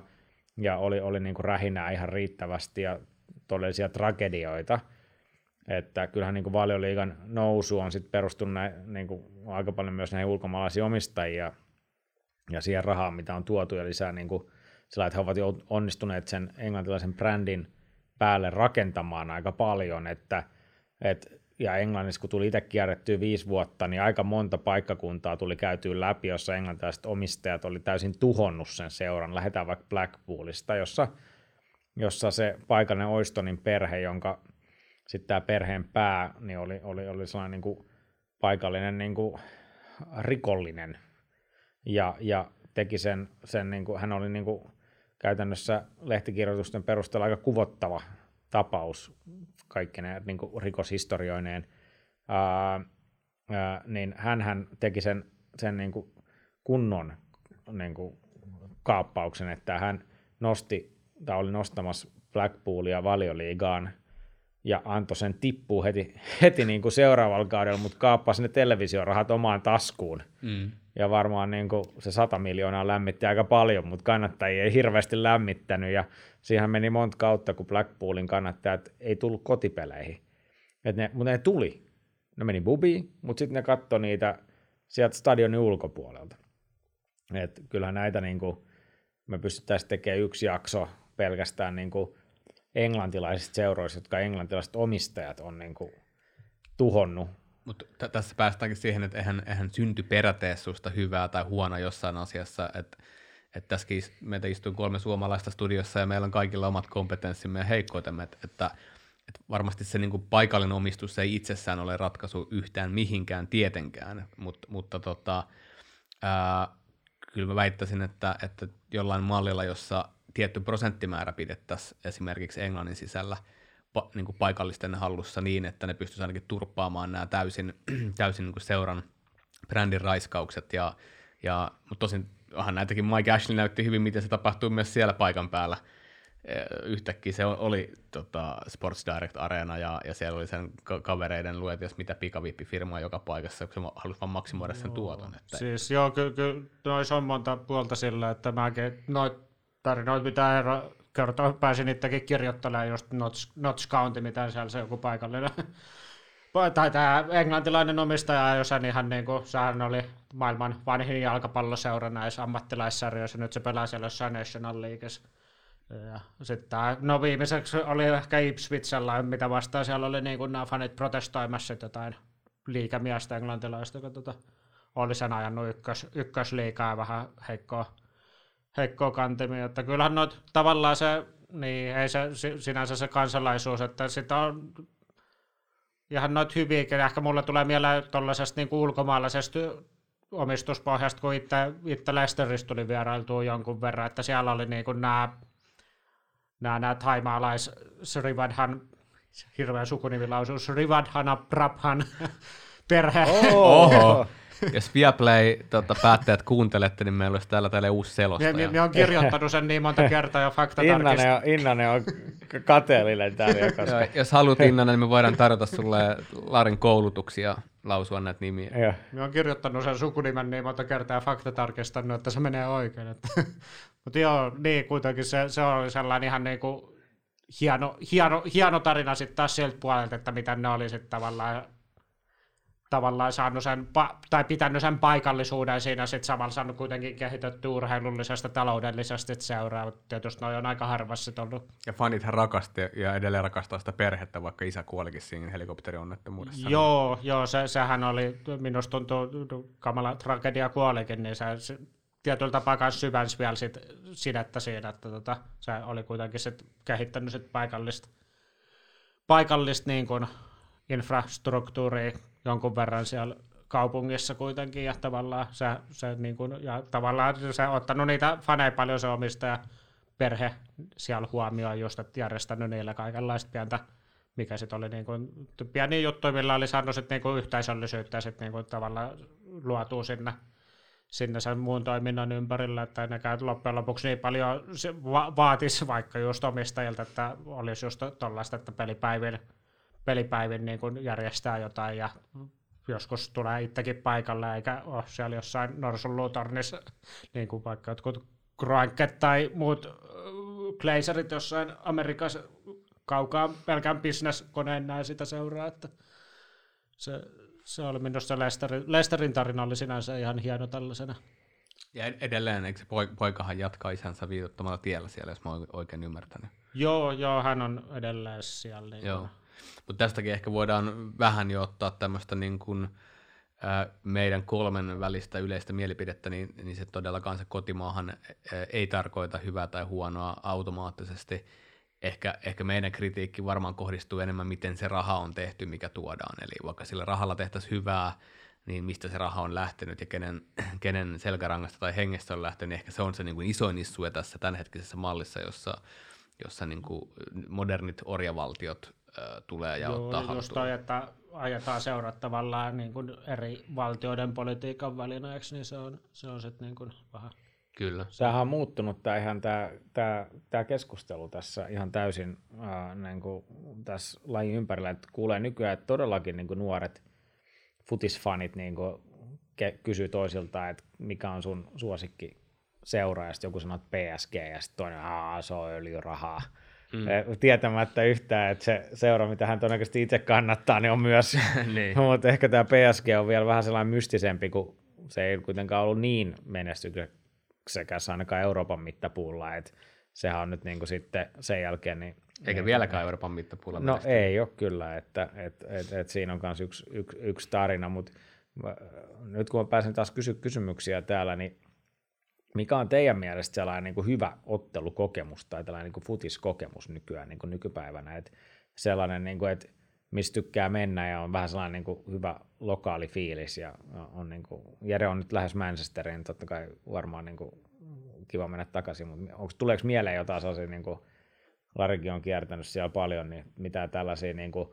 ja oli, oli niin kuin rähinää ihan riittävästi, ja todellisia tragedioita, että kyllähän niin kuin valioliigan nousu on sitten perustunut näin, niin kuin aika paljon myös näihin ulkomaalaisiin omistajia ja siihen rahaan, mitä on tuotu ja lisää niin kuin sillä, että he ovat onnistuneet sen englantilaisen brändin päälle rakentamaan aika paljon, että, että ja Englannissa, kun tuli itse kierrettyä viisi vuotta, niin aika monta paikkakuntaa tuli käytyä läpi, jossa englantilaiset omistajat oli täysin tuhonnut sen seuran. Lähdetään vaikka Blackpoolista, jossa, jossa se paikallinen Oistonin perhe, jonka sitten tämä perheen pää niin oli, oli, oli sellainen niin kuin paikallinen niin kuin rikollinen ja, ja teki sen, sen niin kuin, hän oli niin kuin käytännössä lehtikirjoitusten perusteella aika kuvottava tapaus kaikkine niin rikoshistorioineen, ää, ää, niin hän teki sen, sen niin kuin kunnon niin kuin kaappauksen, että hän nosti tai oli nostamassa Blackpoolia valioliigaan – ja antoi sen tippua heti, [LAUGHS] heti niin kuin seuraavalla kaudella, mutta kaappasi ne televisiorahat omaan taskuun. Mm. Ja varmaan niin kuin se 100 miljoonaa lämmitti aika paljon, mutta kannattajia ei hirveästi lämmittänyt. Ja siihen meni monta kautta, kun Blackpoolin kannattajat ei tullut kotipeleihin. Et ne, mutta ne tuli. Ne meni bubiin, mutta sitten ne katsoi niitä sieltä stadionin ulkopuolelta. Et kyllähän näitä niin kuin, me pystyttäisiin tekemään yksi jakso pelkästään niin kuin englantilaisista seuroista, jotka englantilaiset omistajat on niin kuin tuhonnut. Mutta t- tässä päästäänkin siihen, että eihän, eihän synty perätee susta hyvää tai huonoa jossain asiassa, että että tässäkin meitä istuu kolme suomalaista studiossa ja meillä on kaikilla omat kompetenssimme ja heikkoitemme, että, että, että varmasti se niin kuin paikallinen omistus ei itsessään ole ratkaisu yhtään mihinkään tietenkään, mutta, mutta tota, ää, kyllä mä väittäisin, että, että jollain mallilla, jossa tietty prosenttimäärä pidettäisiin esimerkiksi Englannin sisällä pa, niin kuin paikallisten hallussa niin, että ne pystyisivät ainakin turppaamaan nämä täysin, [CLEARS THROAT] täysin niin kuin seuran brändin raiskaukset. Ja, ja, mutta tosin onhan näitäkin Mike Ashley näytti hyvin, miten se tapahtuu myös siellä paikan päällä. Yhtäkkiä se oli tota, Sports Direct Arena ja, ja siellä oli sen kavereiden jos mitä pikavippifirmaa joka paikassa, kun se halusi vaan maksimoida sen tuoton. Että... Siis joo, kyllä ky, noissa on monta puolta sillä, että mäkin noit tarinoita, mitä Eero kertoo, pääsin niitäkin kirjoittelemaan, just Notch, Notch County, mitä siellä se joku paikallinen [LAUGHS] tai tämä englantilainen omistaja, jos hän ihan niin kuin, sehän oli maailman vanhin jalkapalloseura näissä ammattilaissarjoissa, nyt se pelaa siellä jossain National Leagueissa. Ja sitten tämä, no viimeiseksi oli ehkä Ipswich sellainen, mitä vastaan siellä oli niin kuin nämä fanit protestoimassa jotain liikamiestä englantilaista, joka tota, oli sen ajanut ykkös, ykkösliikaa vähän heikkoa heikkoa kantimia, että kyllähän noit, tavallaan se, niin ei se sinänsä se kansalaisuus, että sitä on ihan noit hyviäkin, ehkä mulle tulee mieleen tuollaisesta niin ulkomaalaisesta omistuspohjasta, kun itse, itse Leicesteristä tuli vierailtua jonkun verran, että siellä oli niin kuin nämä, nämä, nämä taimaalais Srivadhan, hirveä sukunimilaisuus, Srivadhana Prabhan [LAUGHS] perhe. Oho. [LAUGHS] Jos Viaplay tota, päättäjät kuuntelette, niin meillä olisi täällä teille uusi selostaja. Me, me on kirjoittanut sen niin monta kertaa jo fakta Innanen on, Innanen on kateellinen täällä. [LAUGHS] Koska... Jos haluat Innanen, niin me voidaan tarjota sulle Larin koulutuksia lausua näitä nimiä. Joo. Me on kirjoittanut sen sukunimen niin monta kertaa ja fakta tarkistanut, että se menee oikein. [LAUGHS] Mutta joo, niin kuitenkin se, se on sellainen ihan niin kuin hieno, hieno, hieno tarina sitten taas sieltä puolelta, että mitä ne oli sitten tavallaan tavallaan saanut sen, tai pitänyt sen paikallisuuden siinä sitten samalla saanut kuitenkin kehitetty urheilullisesti taloudellisesti seuraa, mutta tietysti noin on aika harvassa ollut. Ja fanithan rakasti ja edelleen rakastaa sitä perhettä, vaikka isä kuolikin siinä helikopterionnettomuudessa. Joo, niin. joo se, sehän oli, minusta tuntuu, kamala tragedia kuolikin, niin se, se tietyllä tapaa myös syvensi vielä sit sinettä siinä, että tota, se oli kuitenkin sit kehittänyt sit paikallista, paikallista niin kuin infrastruktuuria jonkun verran siellä kaupungissa kuitenkin, ja tavallaan se, se, niin kuin, ja tavallaan on ottanut niitä faneja paljon se omistaja perhe siellä huomioon just, että järjestänyt niille kaikenlaista pientä, mikä sitten oli niin kuin, pieni juttu, millä oli saanut sitten niin kuin yhteisöllisyyttä sitten niin kuin tavallaan luotua sinne, sinne sen muun toiminnan ympärillä, että nekään loppujen lopuksi niin paljon se va- vaatisi vaikka just omistajilta, että olisi just tuollaista, että pelipäivin, pelipäivin niin kuin järjestää jotain ja joskus tulee itsekin paikalle, eikä ole siellä jossain norsunluutornissa, niin kuin vaikka jotkut Kroanket tai muut glazerit jossain Amerikassa kaukaa pelkän bisneskoneen näin sitä seuraa, että se, se oli minusta Lesterin, Lesterin tarina oli sinänsä ihan hieno tällaisena. Ja edelleen, eikö se poikahan jatkaa isänsä viitottamalla tiellä siellä, jos mä oon oikein ymmärtänyt? Joo, joo, hän on edelleen siellä. Niin joo. Mutta tästäkin ehkä voidaan vähän jo ottaa tämmöistä niin kuin, meidän kolmen välistä yleistä mielipidettä, niin, niin se todellakaan se kotimaahan ei tarkoita hyvää tai huonoa automaattisesti. Ehkä, ehkä meidän kritiikki varmaan kohdistuu enemmän, miten se raha on tehty, mikä tuodaan. Eli vaikka sillä rahalla tehtäisiin hyvää, niin mistä se raha on lähtenyt ja kenen, [CLEARS THROAT] kenen selkärangasta tai hengestä on lähtenyt, niin ehkä se on se niin kuin isoin issue tässä tämänhetkisessä mallissa, jossa, jossa niin kuin modernit orjavaltiot tulee ja Joo, ottaa just haltuun. toi, että ajetaan seurat tavallaan niin kuin eri valtioiden politiikan välineeksi, niin se on, se on sitten niin kuin vähän... Kyllä. Sehän on muuttunut tämä ihan tämä, tämä, tämä keskustelu tässä ihan täysin äh, niin kuin tässä lajin ympärillä, että kuulee nykyään, että todellakin niin kuin nuoret futisfanit niin kuin ke- kysyy toisilta, että mikä on sun suosikki seura, ja joku sanoo, että PSG, ja sitten toinen, että se on öljyrahaa mm. Eh, tietämättä yhtään, että se seura, mitä hän todennäköisesti itse kannattaa, niin on myös, [LAUGHS] niin. [LAUGHS] mutta ehkä tämä PSG on vielä vähän sellainen mystisempi, kun se ei kuitenkaan ollut niin menestyksekäs ainakaan Euroopan mittapuulla, että sehän on nyt niin kuin sitten sen jälkeen... Niin, Eikä niin, vieläkään Euroopan mittapuulla No menestynyt. ei ole kyllä, että et, et, et siinä on myös yksi, yksi, yksi tarina, mutta nyt kun mä pääsen taas kysy kysymyksiä täällä, niin mikä on teidän mielestä sellainen niin kuin hyvä ottelukokemus tai tällainen niin kuin futiskokemus nykyään niin kuin nykypäivänä, että sellainen, niin kuin, että missä tykkää mennä ja on vähän sellainen niin kuin hyvä lokaali fiilis ja on niin kuin, Jere on nyt lähes Manchesteriin, totta kai varmaan niin kuin, kiva mennä takaisin, mutta onko, tuleeko mieleen jotain sellaisia, niin kuin, Larikin on kiertänyt siellä paljon, niin mitä tällaisia, niin kuin,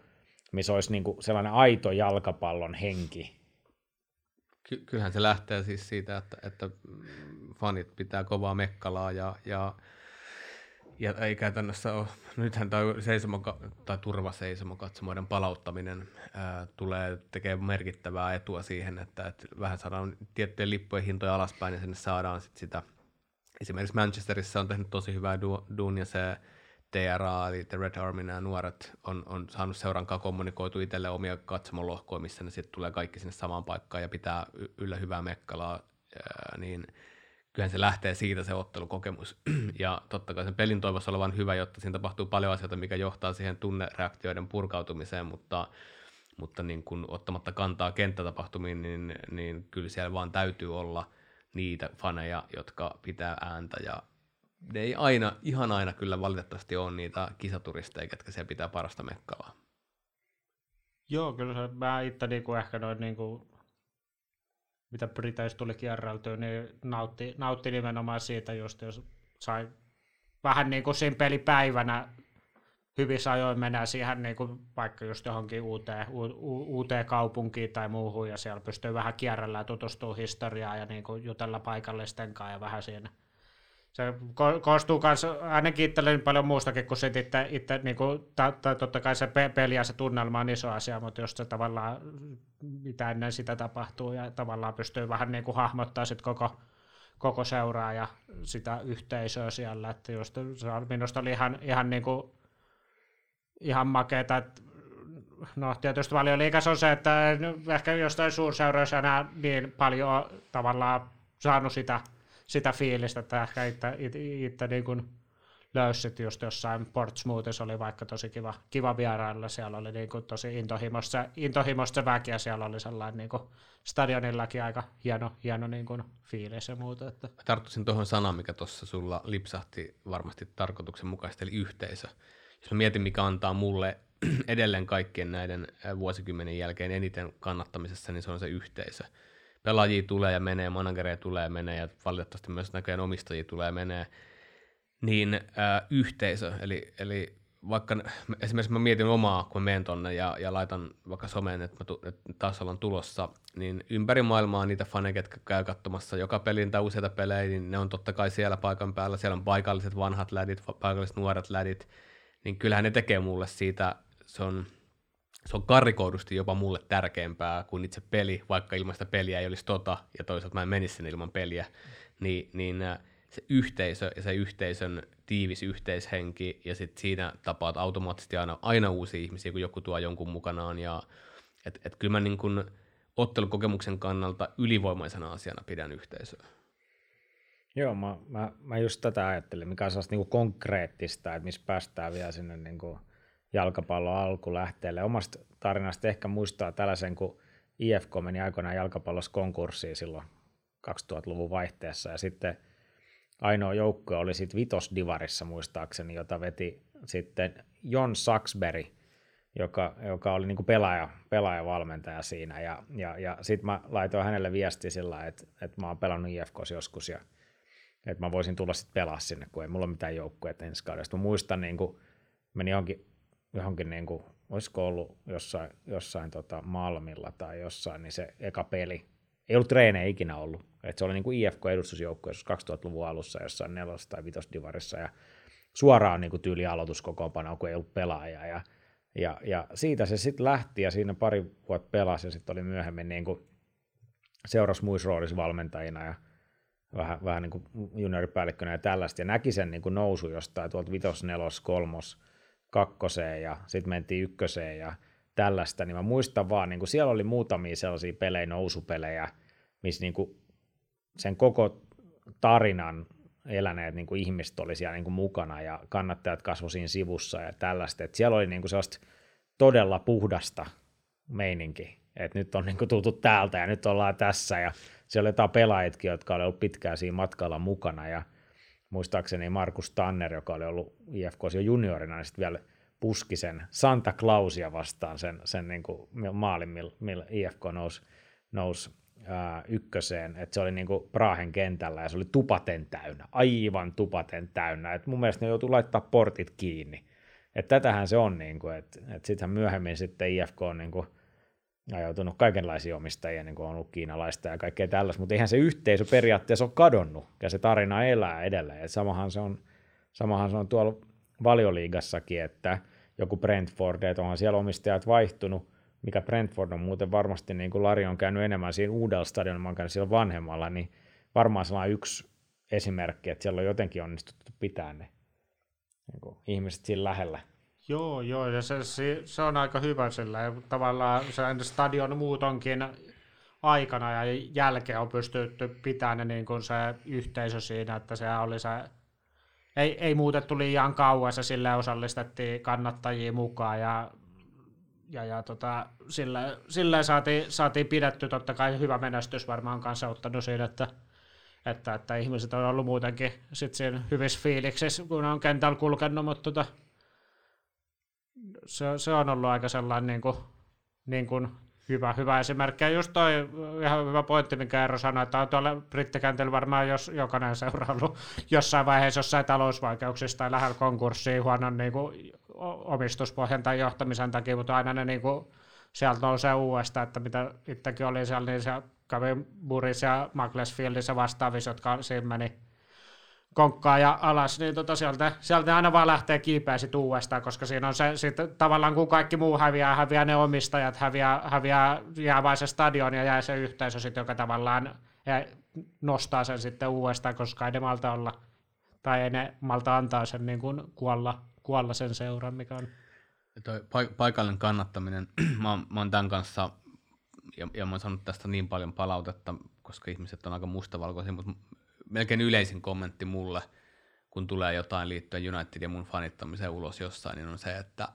missä olisi niin kuin sellainen aito jalkapallon henki, Ky- kyllähän se lähtee siis siitä, että, että fanit pitää kovaa mekkalaa ja, ja, ja ei käytännössä ole, nythän tämä seisomo, tai turvaseisomokatsomoiden palauttaminen ää, tulee tekemään merkittävää etua siihen, että, että vähän saadaan tiettyjen lippujen hintoja alaspäin ja sinne saadaan sit sitä, esimerkiksi Manchesterissa on tehnyt tosi hyvää du- duunia se TRA, eli The Red Army, nämä nuoret on, on saanut seuran kanssa kommunikoitu itselle omia katsomolohkoja, missä ne sitten tulee kaikki sinne samaan paikkaan ja pitää yllä hyvää mekkalaa, niin kyllähän se lähtee siitä se ottelukokemus. [CLEARS THROAT] ja totta kai sen pelin toivossa olevan hyvä, jotta siinä tapahtuu paljon asioita, mikä johtaa siihen tunnereaktioiden purkautumiseen, mutta, mutta niin kun ottamatta kantaa kenttätapahtumiin, niin, niin kyllä siellä vaan täytyy olla niitä faneja, jotka pitää ääntä ja ne ei aina, ihan aina kyllä valitettavasti ole niitä kisaturisteja, ketkä siellä pitää parasta mekkalaa. Joo, kyllä se, mä itse niinku ehkä noin niinku, mitä Briteissä tuli kierreltyä, niin nautti, nautti nimenomaan siitä just, jos sai vähän niin kuin siinä pelipäivänä hyvissä ajoin mennä siihen niin kuin vaikka just johonkin uuteen, u, u, uuteen kaupunkiin tai muuhun, ja siellä pystyy vähän kierrellä ja tutustua historiaan ja niin kuin jutella paikallisten kanssa ja vähän siinä se ko- koostuu myös ainakin itselleni paljon muustakin kuin sit itse, itse niin kuin, ta, ta, totta kai se pe- peli ja se tunnelma on iso asia, mutta jos se tavallaan, mitä ennen sitä tapahtuu ja tavallaan pystyy vähän niin kuin hahmottaa sit koko, koko seuraa ja sitä yhteisöä siellä, että just se minusta oli ihan, ihan niin kuin, ihan makeeta, että no tietysti paljon liikas on se, että ehkä jostain suurseuroissa enää niin paljon tavallaan saanut sitä sitä fiilistä, että ehkä itse, itse, niin kuin löysit just jossain Portsmouthissa oli vaikka tosi kiva, kiva vierailla, siellä oli niin kuin tosi intohimosta, intohimosta väkiä, siellä oli sellainen niin kuin stadionillakin aika hieno, hieno niin kuin fiilis ja muuta. Että. Tarttuisin tuohon sanaan, mikä tuossa sulla lipsahti varmasti tarkoituksenmukaisesti, eli yhteisö. Jos mä mietin, mikä antaa mulle [CLEARS THROAT] edelleen kaikkien näiden vuosikymmenen jälkeen eniten kannattamisessa, niin se on se yhteisö pelaajia tulee ja menee, managereja tulee ja menee ja valitettavasti myös näköjään omistajia tulee ja menee, niin ää, yhteisö, eli, eli vaikka esimerkiksi mä mietin omaa, kun mä menen tonne ja, ja laitan vaikka someen, että, mä tu, että taas ollaan tulossa, niin ympäri maailmaa niitä faneja, jotka käy katsomassa joka pelin tai useita pelejä, niin ne on totta kai siellä paikan päällä. Siellä on paikalliset vanhat lädit, paikalliset nuoret lädit, niin kyllähän ne tekee mulle siitä, se on, se on karikoidusti jopa mulle tärkeämpää kuin itse peli, vaikka ilman sitä peliä ei olisi tota, ja toisaalta mä en menisi sinne ilman peliä, niin, niin se yhteisö ja se yhteisön tiivis yhteishenki, ja sitten siinä tapaat automaattisesti aina, aina uusia ihmisiä, kun joku tuo jonkun mukanaan, ja et, et kyllä mä niin kun ottelukokemuksen kannalta ylivoimaisena asiana pidän yhteisöä. Joo, mä, mä, mä just tätä ajattelin, mikä on sellaista niin konkreettista, että missä päästään vielä sinne niin kuin jalkapallon alkulähteelle. Omasta tarinasta ehkä muistaa tällaisen, kun IFK meni aikoinaan jalkapallossa konkurssiin silloin 2000-luvun vaihteessa, ja sitten – ainoa joukkue oli sitten Vitosdivarissa muistaakseni, jota veti sitten Jon Saxberry, joka, joka oli niinku pelaaja, pelaajavalmentaja siinä. Ja, ja, ja sitten mä laitoin hänelle viesti sillä että, että mä oon pelannut IFKs joskus ja että mä voisin tulla sitten pelaa sinne, kun ei mulla ole mitään joukkueet ensi kaudesta. Mä muistan, niin kuin, meni johonkin, johonkin niin kuin, olisiko ollut jossain, jossain tota Malmilla tai jossain, niin se eka peli, ei ollut treenejä ikinä ollut. Et se oli niin kuin IFK-edustusjoukkueessa 2000-luvun alussa jossain nelos- tai vitosdivarissa ja suoraan niin kuin tyyli aloituskokoonpano, kun ei ollut pelaajaa. Ja, ja, ja siitä se sitten lähti ja siinä pari vuotta pelasi ja sitten oli myöhemmin niin kuin seurasi muissa roolissa valmentajina ja vähän, vähän niin kuin junioripäällikkönä ja tällaista. Ja näki sen niin kuin nousu jostain tuolta vitos, nelos, kolmos, kakkoseen ja sitten mentiin ykköseen ja tällaista, niin mä muistan vaan, niin kuin siellä oli muutamia sellaisia pelejä, nousupelejä, missä niin kuin sen koko tarinan eläneet niin kuin ihmiset oli siellä niin kuin mukana ja kannattajat kasvoi siinä sivussa ja tällaista. Et siellä oli niin kuin sellaista todella puhdasta meininki, että nyt on niin kuin tultu täältä ja nyt ollaan tässä ja siellä oli jotain pelaajatkin, jotka oli ollut pitkään siinä matkalla mukana ja muistaakseni Markus Tanner, joka oli ollut IFK jo juniorina, niin sitten vielä puski sen Santa Clausia vastaan sen, sen niin kuin maalin, millä, millä IFK nousi, nousi ää, ykköseen, että se oli niin kuin Prahen kentällä ja se oli tupaten täynnä, aivan tupaten täynnä. Et mun mielestä ne joutuu laittaa portit kiinni. Et tätähän se on, niin kuin, että et sittenhän myöhemmin sitten IFK on niin kuin, ajautunut kaikenlaisia omistajia, niin kuin on ollut kiinalaista ja kaikkea tällaista, mutta eihän se yhteisö periaatteessa ole kadonnut, ja se tarina elää edelleen. Et samahan, se on, samahan se on tuolla valioliigassakin, että joku Brentford, että onhan siellä omistajat vaihtunut, mikä Brentford on muuten varmasti, niin kuin Lari on käynyt enemmän siinä uudella stadionilla, mä oon käynyt siellä vanhemmalla, niin varmaan sellainen yksi esimerkki, että siellä on jotenkin onnistuttu pitää ne niin kuin ihmiset siinä lähellä. Joo, joo, ja se, se, se on aika hyvä sillä. Ja tavallaan se stadion muutonkin aikana ja jälkeen on pystytty pitämään niin kuin se yhteisö siinä, että se oli se ei, ei muutettu liian kauas ja sille osallistettiin kannattajia mukaan ja ja, ja tota, sillä, sillä saatiin, saatiin pidetty totta kai hyvä menestys varmaan kanssa ottanut siinä, että, että, että ihmiset on ollut muutenkin sit siinä hyvissä fiiliksissä, kun on kentällä kulkenut, mutta tota, se, se, on ollut aika sellainen niin kuin, niin kuin hyvä, hyvä esimerkki. Ja just toi ihan hyvä pointti, minkä Eero sanoi, että on tuolla brittikentällä varmaan jos jokainen seuraillut jossain vaiheessa jossain talousvaikeuksista tai lähellä konkurssiin huonon niin kuin, omistuspohjan tai johtamisen takia, mutta aina ne niin kuin, sieltä nousee uudestaan, että mitä itsekin oli siellä, niin se kävi Buris ja Maglesfieldissä vastaavissa, jotka siinä meni konkkaa ja alas, niin tota sieltä, sieltä aina vaan lähtee kiipeä sit uudestaan, koska siinä on se sit, tavallaan kun kaikki muu häviää, häviää ne omistajat, häviää, häviää jää vain se stadion ja jää se yhteisö sit, joka tavallaan nostaa sen sitten uudestaan, koska ei ne malta olla, tai ei ne malta antaa sen niin kuin kuolla, kuolla sen seuran, mikä on. Toi paikallinen kannattaminen, [CLEARS THROAT] mä oon, mä oon tämän kanssa, ja, ja mä oon saanut tästä niin paljon palautetta, koska ihmiset on aika mustavalkoisia, mutta melkein yleisin kommentti mulle, kun tulee jotain liittyen United ja mun fanittamiseen ulos jossain, niin on se, että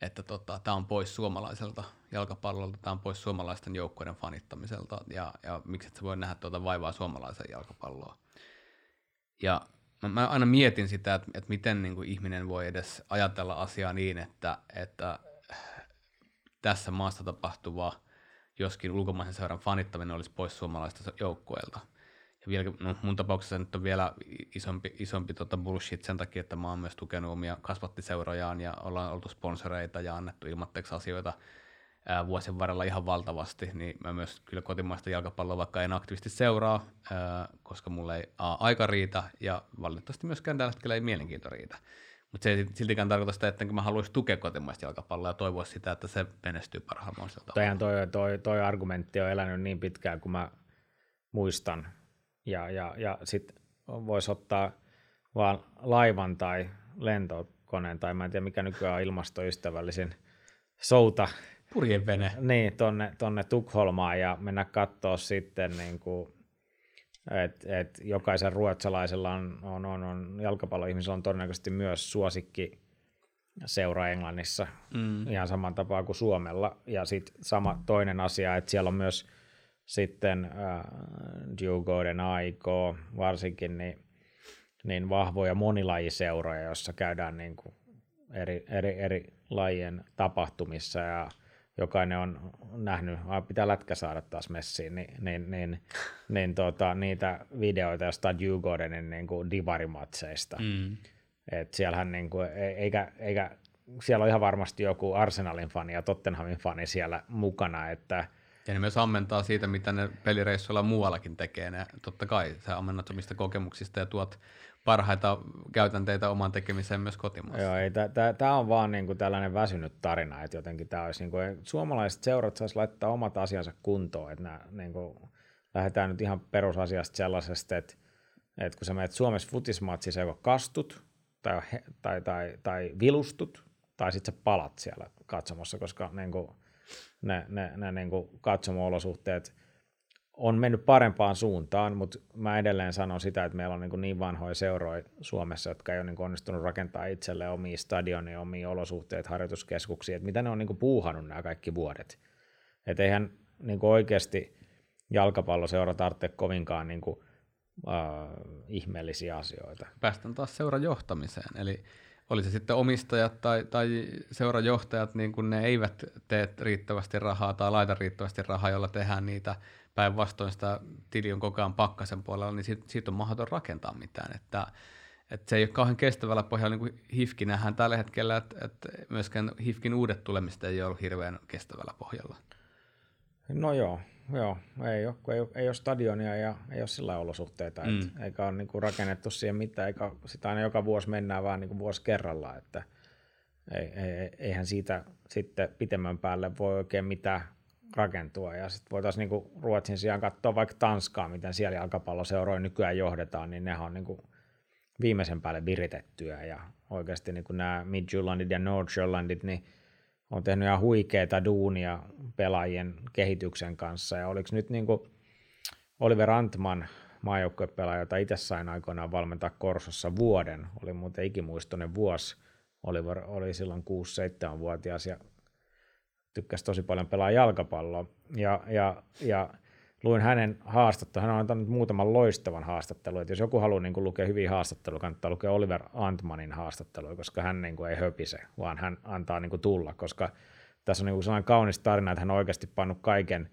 että tota, tämä on pois suomalaiselta jalkapallolta, tämä on pois suomalaisten joukkueiden fanittamiselta, ja, ja miksi et sä voi nähdä tuota vaivaa suomalaisen jalkapalloa. Ja mä, mä aina mietin sitä, että, että miten niin kuin ihminen voi edes ajatella asiaa niin, että, että tässä maassa tapahtuva, joskin ulkomaisen seuran fanittaminen olisi pois suomalaista joukkueelta – vielä, no mun tapauksessa nyt on vielä isompi, isompi tota bullshit sen takia, että mä oon myös tukenut omia kasvattiseurojaan ja ollaan oltu sponsoreita ja annettu ilmatteeksi asioita ää, vuosien varrella ihan valtavasti, niin mä myös kyllä kotimaista jalkapalloa vaikka en aktiivisesti seuraa, ää, koska mulla ei a, aika riitä ja valitettavasti myöskään tällä hetkellä ei mielenkiinto riitä. Mutta se ei siltikään tarkoita sitä, että mä haluaisin tukea kotimaista jalkapalloa ja toivoa sitä, että se menestyy parhaalla mahdollisella tavalla. Toi, toi, toi argumentti on elänyt niin pitkään kuin mä muistan. Ja, ja, ja sitten voisi ottaa vaan laivan tai lentokoneen, tai mä en tiedä mikä nykyään on ilmastoystävällisin souta. Purjevene. Niin, tonne, tonne Tukholmaan ja mennä katsoa sitten niin kuin että et jokaisen ruotsalaisella on, on, on, on jalkapalloihmisellä on todennäköisesti myös suosikki seura Englannissa mm. ihan saman tapaa kuin Suomella. Ja sitten sama toinen asia, että siellä on myös sitten äh, Djurgården Aiko varsinkin niin, niin vahvoja monilajiseuroja, joissa käydään niin kuin eri, eri, eri lajien tapahtumissa ja jokainen on nähnyt, vaan pitää lätkä saada taas messiin, niin, niin, niin, [LAUGHS] niin tota, niitä videoita jostain Djurgårdenin niin kuin divarimatseista. Mm. Et siellähän niin kuin, e, eikä, eikä, siellä on ihan varmasti joku Arsenalin fani ja Tottenhamin fani siellä mukana, että ja ne myös ammentaa siitä, mitä ne pelireissuilla muuallakin tekee. Ne, totta kai sä ammennat omista kokemuksista ja tuot parhaita käytänteitä oman tekemiseen myös kotimaassa. Joo, ei, tämä on vaan niinku tällainen väsynyt tarina, että jotenkin tämä olisi, niinku, suomalaiset seurat saisi laittaa omat asiansa kuntoon, että niinku, lähdetään nyt ihan perusasiasta sellaisesta, että, että kun sä menet Suomessa futismatsissa joko kastut tai, tai, tai, tai vilustut, tai sitten sä palat siellä katsomassa, koska niinku, ne, ne, ne niinku katsomo-olosuhteet – on mennyt parempaan suuntaan, mutta mä edelleen sanon sitä, että meillä on niin, niin vanhoja seuroja Suomessa, jotka ei ole niin onnistunut rakentaa itselleen omia stadionia, omia olosuhteita, harjoituskeskuksia, että mitä ne on niin puuhannut nämä kaikki vuodet. Että eihän niin oikeasti jalkapalloseura tarvitse kovinkaan niin kuin, äh, ihmeellisiä asioita. Päästään taas seuran johtamiseen, eli oli se sitten omistajat tai, tai seurajohtajat, niin kun ne eivät tee riittävästi rahaa tai laita riittävästi rahaa, jolla tehdään niitä päinvastoin sitä tili on koko ajan pakkasen puolella, niin siitä, siitä on mahdoton rakentaa mitään. Että, että se ei ole kauhean kestävällä pohjalla, niin kuin HIFKI nähdään tällä hetkellä, että, että myöskään HIFKin uudet tulemista ei ole hirveän kestävällä pohjalla. No joo, joo. Ei, ole, ei, ole, ei ole stadionia ja ei ole sillä olosuhteita, mm. et, eikä ole niin kuin rakennettu siihen mitään, eikä sitä aina joka vuosi mennään vaan niin kuin vuosi kerrallaan, että ei, ei, eihän siitä sitten pitemmän päälle voi oikein mitään rakentua. Ja sitten voitaisiin niinku Ruotsin sijaan katsoa vaikka Tanskaa, miten siellä jalkapalloseuroja nykyään johdetaan, niin nehän on niinku viimeisen päälle viritettyä. Ja oikeasti niinku nämä Midjyllandit ja Nordsjöllandit, niin on tehnyt ihan huikeita duunia pelaajien kehityksen kanssa. Ja oliko nyt niinku Oliver Antman, maajoukkuepelaaja, jota itse sain aikoinaan valmentaa Korsossa vuoden, oli muuten ikimuistoinen vuosi. Oliver oli silloin 6-7-vuotias ja tykkäsi tosi paljon pelaa jalkapalloa. Ja, ja, ja luin hänen haastattelun, hän on antanut muutaman loistavan haastattelun, että jos joku haluaa niin kuin, lukea hyviä haastatteluja, kannattaa lukea Oliver Antmanin haastatteluja, koska hän niin kuin, ei höpise, vaan hän antaa niin kuin, tulla, koska tässä on niin kuin, sellainen kaunis tarina, että hän on oikeasti pannut kaiken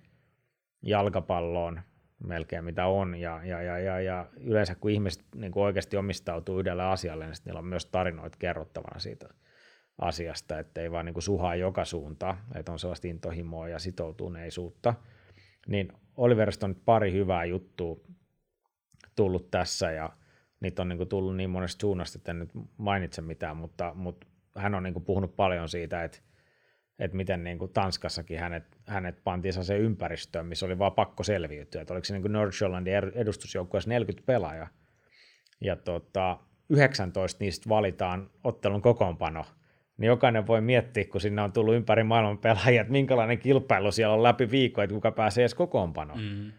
jalkapalloon melkein mitä on, ja, ja, ja, ja, ja yleensä kun ihmiset niin kuin oikeasti omistautuu yhdelle asialle, niin niillä on myös tarinoita kerrottavana siitä asiasta, että ei vaan niin kuin suhaa joka suuntaan, että on sellaista intohimoa ja sitoutuneisuutta. Niin Oliverista on nyt pari hyvää juttua tullut tässä ja niitä on niin kuin tullut niin monesta suunnasta, että en nyt mainitse mitään, mutta, mutta hän on niin kuin puhunut paljon siitä, että, että miten niin kuin Tanskassakin hänet, hänet pantiin se ympäristöön, missä oli vaan pakko selviytyä. Että oliko se niin kuin Nordsjöllandin edustusjoukkueessa 40 pelaajaa ja tota, 19 niistä valitaan ottelun kokoonpano – niin jokainen voi miettiä, kun sinne on tullut ympäri maailman pelaajia, että minkälainen kilpailu siellä on läpi viikko, että kuka pääsee edes kokoonpanoon. Mm.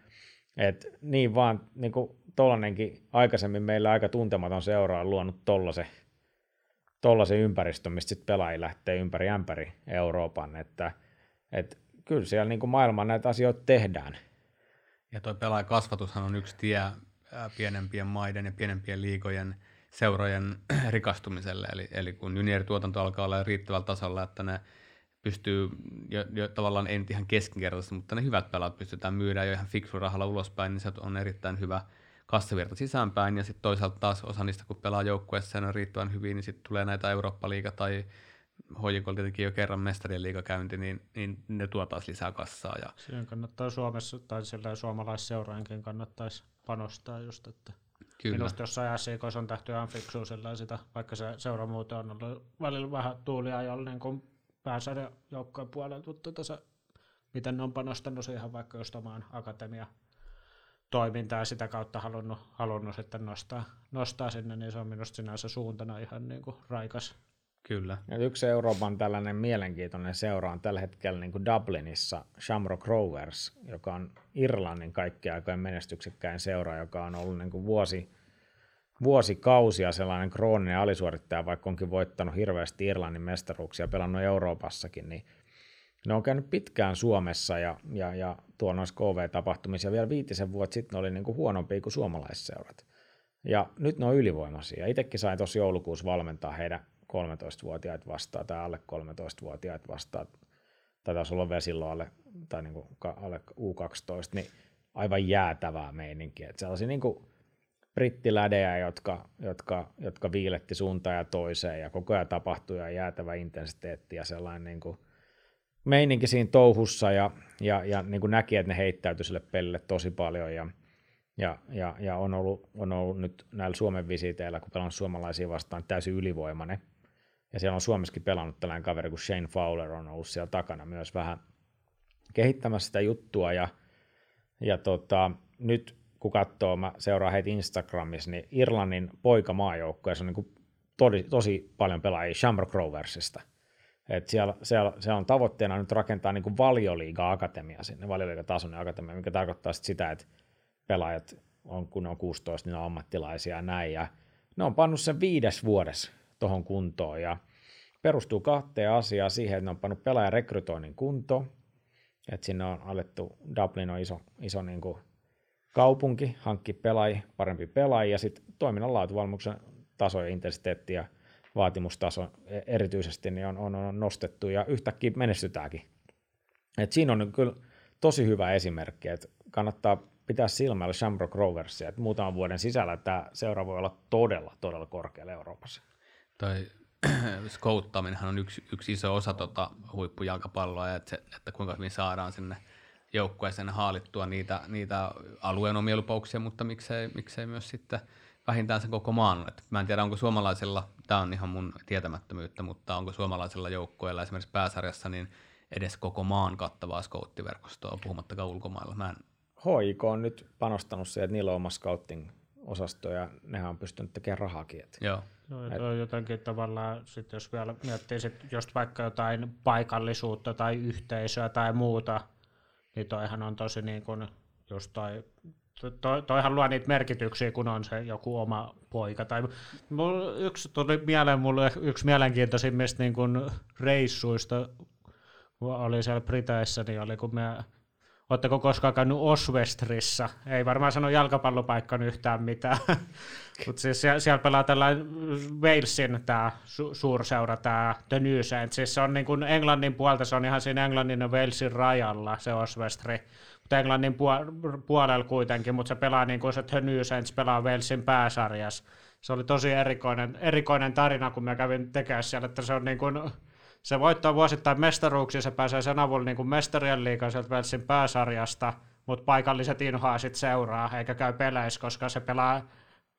Et niin vaan niin kuin aikaisemmin meillä aika tuntematon seura on luonut tollasen, tollasen ympäristön, mistä sitten pelaajia lähtee ympäri ämpäri Euroopan, että et kyllä siellä niin kuin maailman näitä asioita tehdään. Ja tuo pelaajakasvatushan on yksi tie pienempien maiden ja pienempien liikojen – seurojen [CLEARS THROAT] rikastumiselle. Eli, eli kun juniorituotanto alkaa olla riittävällä tasolla, että ne pystyy jo, jo tavallaan ei nyt ihan keskinkertaisesti, mutta ne hyvät pelaat pystytään myydään jo ihan fiksu rahalla ulospäin, niin se on erittäin hyvä kassavirta sisäänpäin, ja sitten toisaalta taas osa niistä, kun pelaa joukkueessa ja on riittävän hyvin, niin sitten tulee näitä Eurooppa-liiga tai HJK tietenkin jo kerran mestarien liigakäynti, niin, niin ne tuo taas lisää kassaa. Ja... Siihen kannattaa Suomessa, tai sillä suomalaisseuraankin kannattaisi panostaa just, että Kyllä. Minusta jossain SIK on tehty ihan fiksua sitä, vaikka se seura muuten on ollut välillä vähän tuulia jollain kun pääsarjan joukkojen puolelta, mutta tässä, miten ne on panostanut siihen vaikka just omaan akatemia toimintaa ja sitä kautta halunnut, halunnut sitten nostaa, nostaa sinne, niin se on minusta sinänsä suuntana ihan niin kuin raikas. Kyllä. Ja yksi Euroopan tällainen mielenkiintoinen seura on tällä hetkellä niin kuin Dublinissa Shamrock Rovers, joka on Irlannin kaikkien aikojen menestyksekkäin seura, joka on ollut niin kuin vuosi, vuosikausia sellainen krooninen alisuorittaja, vaikka onkin voittanut hirveästi Irlannin mestaruuksia, pelannut Euroopassakin, niin ne on käynyt pitkään Suomessa ja, ja, ja tuolla noissa KV-tapahtumissa, ja vielä viitisen vuotta sitten ne oli niin kuin huonompi kuin suomalaisseurat. Ja nyt ne on ylivoimaisia. Itsekin sain tuossa joulukuussa valmentaa heidän 13-vuotiaita vastaan tai alle 13-vuotiaita vastaan, tai taisi olla vielä silloin alle, tai niin kuin alle U12, niin aivan jäätävää meininkiä. Että sellaisia niin kuin brittilädejä, jotka, jotka, jotka viiletti suuntaan ja toiseen, ja koko ajan tapahtui ja jäätävä intensiteetti ja sellainen niin kuin meininki siinä touhussa, ja, ja, ja niin kuin näki, että ne heittäytyi sille pelle tosi paljon, ja, ja, ja, ja on, ollut, on ollut nyt näillä Suomen visiteillä, kun pelannut suomalaisia vastaan, täysin ylivoimainen. Ja siellä on Suomessakin pelannut tällainen kaveri kuin Shane Fowler on ollut siellä takana myös vähän kehittämässä sitä juttua. Ja, ja tota, nyt kun katsoo, mä seuraan heitä Instagramissa, niin Irlannin poikamaajoukkoja, se on niin tosi, tosi paljon pelaajia Shamrock Roversista. Et siellä, siellä, siellä, on tavoitteena nyt rakentaa niin valioliiga-akatemia sinne, valioliiga-tasoinen akatemia, mikä tarkoittaa sit sitä, että pelaajat, on, kun ne on 16, niin ne on ammattilaisia ja näin. Ja ne on pannut sen viides vuodessa tuohon kuntoon ja perustuu kahteen asiaan siihen, että ne on pannut pelaajan rekrytoinnin kuntoon, että sinne on alettu, Dublin on iso, iso niin kuin kaupunki, hankki pelaajia, parempi pelaajia, ja sitten toiminnan laatuvalmuksen taso ja intensiteetti ja vaatimustaso e- erityisesti niin on, on, on nostettu, ja yhtäkkiä menestytäänkin. Et siinä on kyllä tosi hyvä esimerkki, että kannattaa pitää silmällä Shamrock Roversia, että muutaman vuoden sisällä tämä seura voi olla todella, todella korkealla Euroopassa. Tai [CLEARS THROAT] skouttaaminenhan on yksi, yksi iso osa tota huippujalkapalloa, että, se, että kuinka hyvin saadaan sinne joukkueeseen haalittua niitä, niitä alueen omia lupauksia, mutta miksei, miksei myös sitten vähintään sen koko maan. Et mä en tiedä, onko suomalaisilla, tämä on ihan mun tietämättömyyttä, mutta onko suomalaisilla joukkueilla esimerkiksi pääsarjassa niin edes koko maan kattavaa skouttiverkostoa, puhumattakaan ulkomailla. Mä en... HIK on nyt panostanut siihen, että niillä on oma scouting-osasto ja nehän on pystynyt tekemään rahaakin. Et... Joo. No, Et... jotenkin tavallaan, sit jos vielä miettii sit just vaikka jotain paikallisuutta tai yhteisöä tai muuta, niin toihan on tosi niin kuin just toi, to, toihan luo niitä merkityksiä, kun on se joku oma poika. Tai mulla yksi tuli mieleen mulle yksi mielenkiintoisimmista niin kuin reissuista, oli siellä Briteissä, niin oli kun me Oletteko koskaan käynyt Oswestrissa? Ei varmaan sano jalkapallopaikkaan yhtään mitään. [LAUGHS] Mutta siis siellä, siellä pelaa tällainen Walesin tämä su- suurseura, tämä The New Saints. Siis se on niin kuin Englannin puolta, se on ihan siinä Englannin ja Walesin rajalla se Oswestri. Mutta Englannin puol- puolella kuitenkin, mutta se pelaa niin kuin se The New Saints pelaa Walesin pääsarjassa. Se oli tosi erikoinen, erikoinen tarina, kun mä kävin tekemään siellä, että se on niin kuin se voittaa vuosittain mestaruuksia, se pääsee sen avulla niin kuin mestarien liikan sieltä Velsin pääsarjasta, mutta paikalliset inhoaa sitten seuraa, eikä käy peleissä, koska se pelaa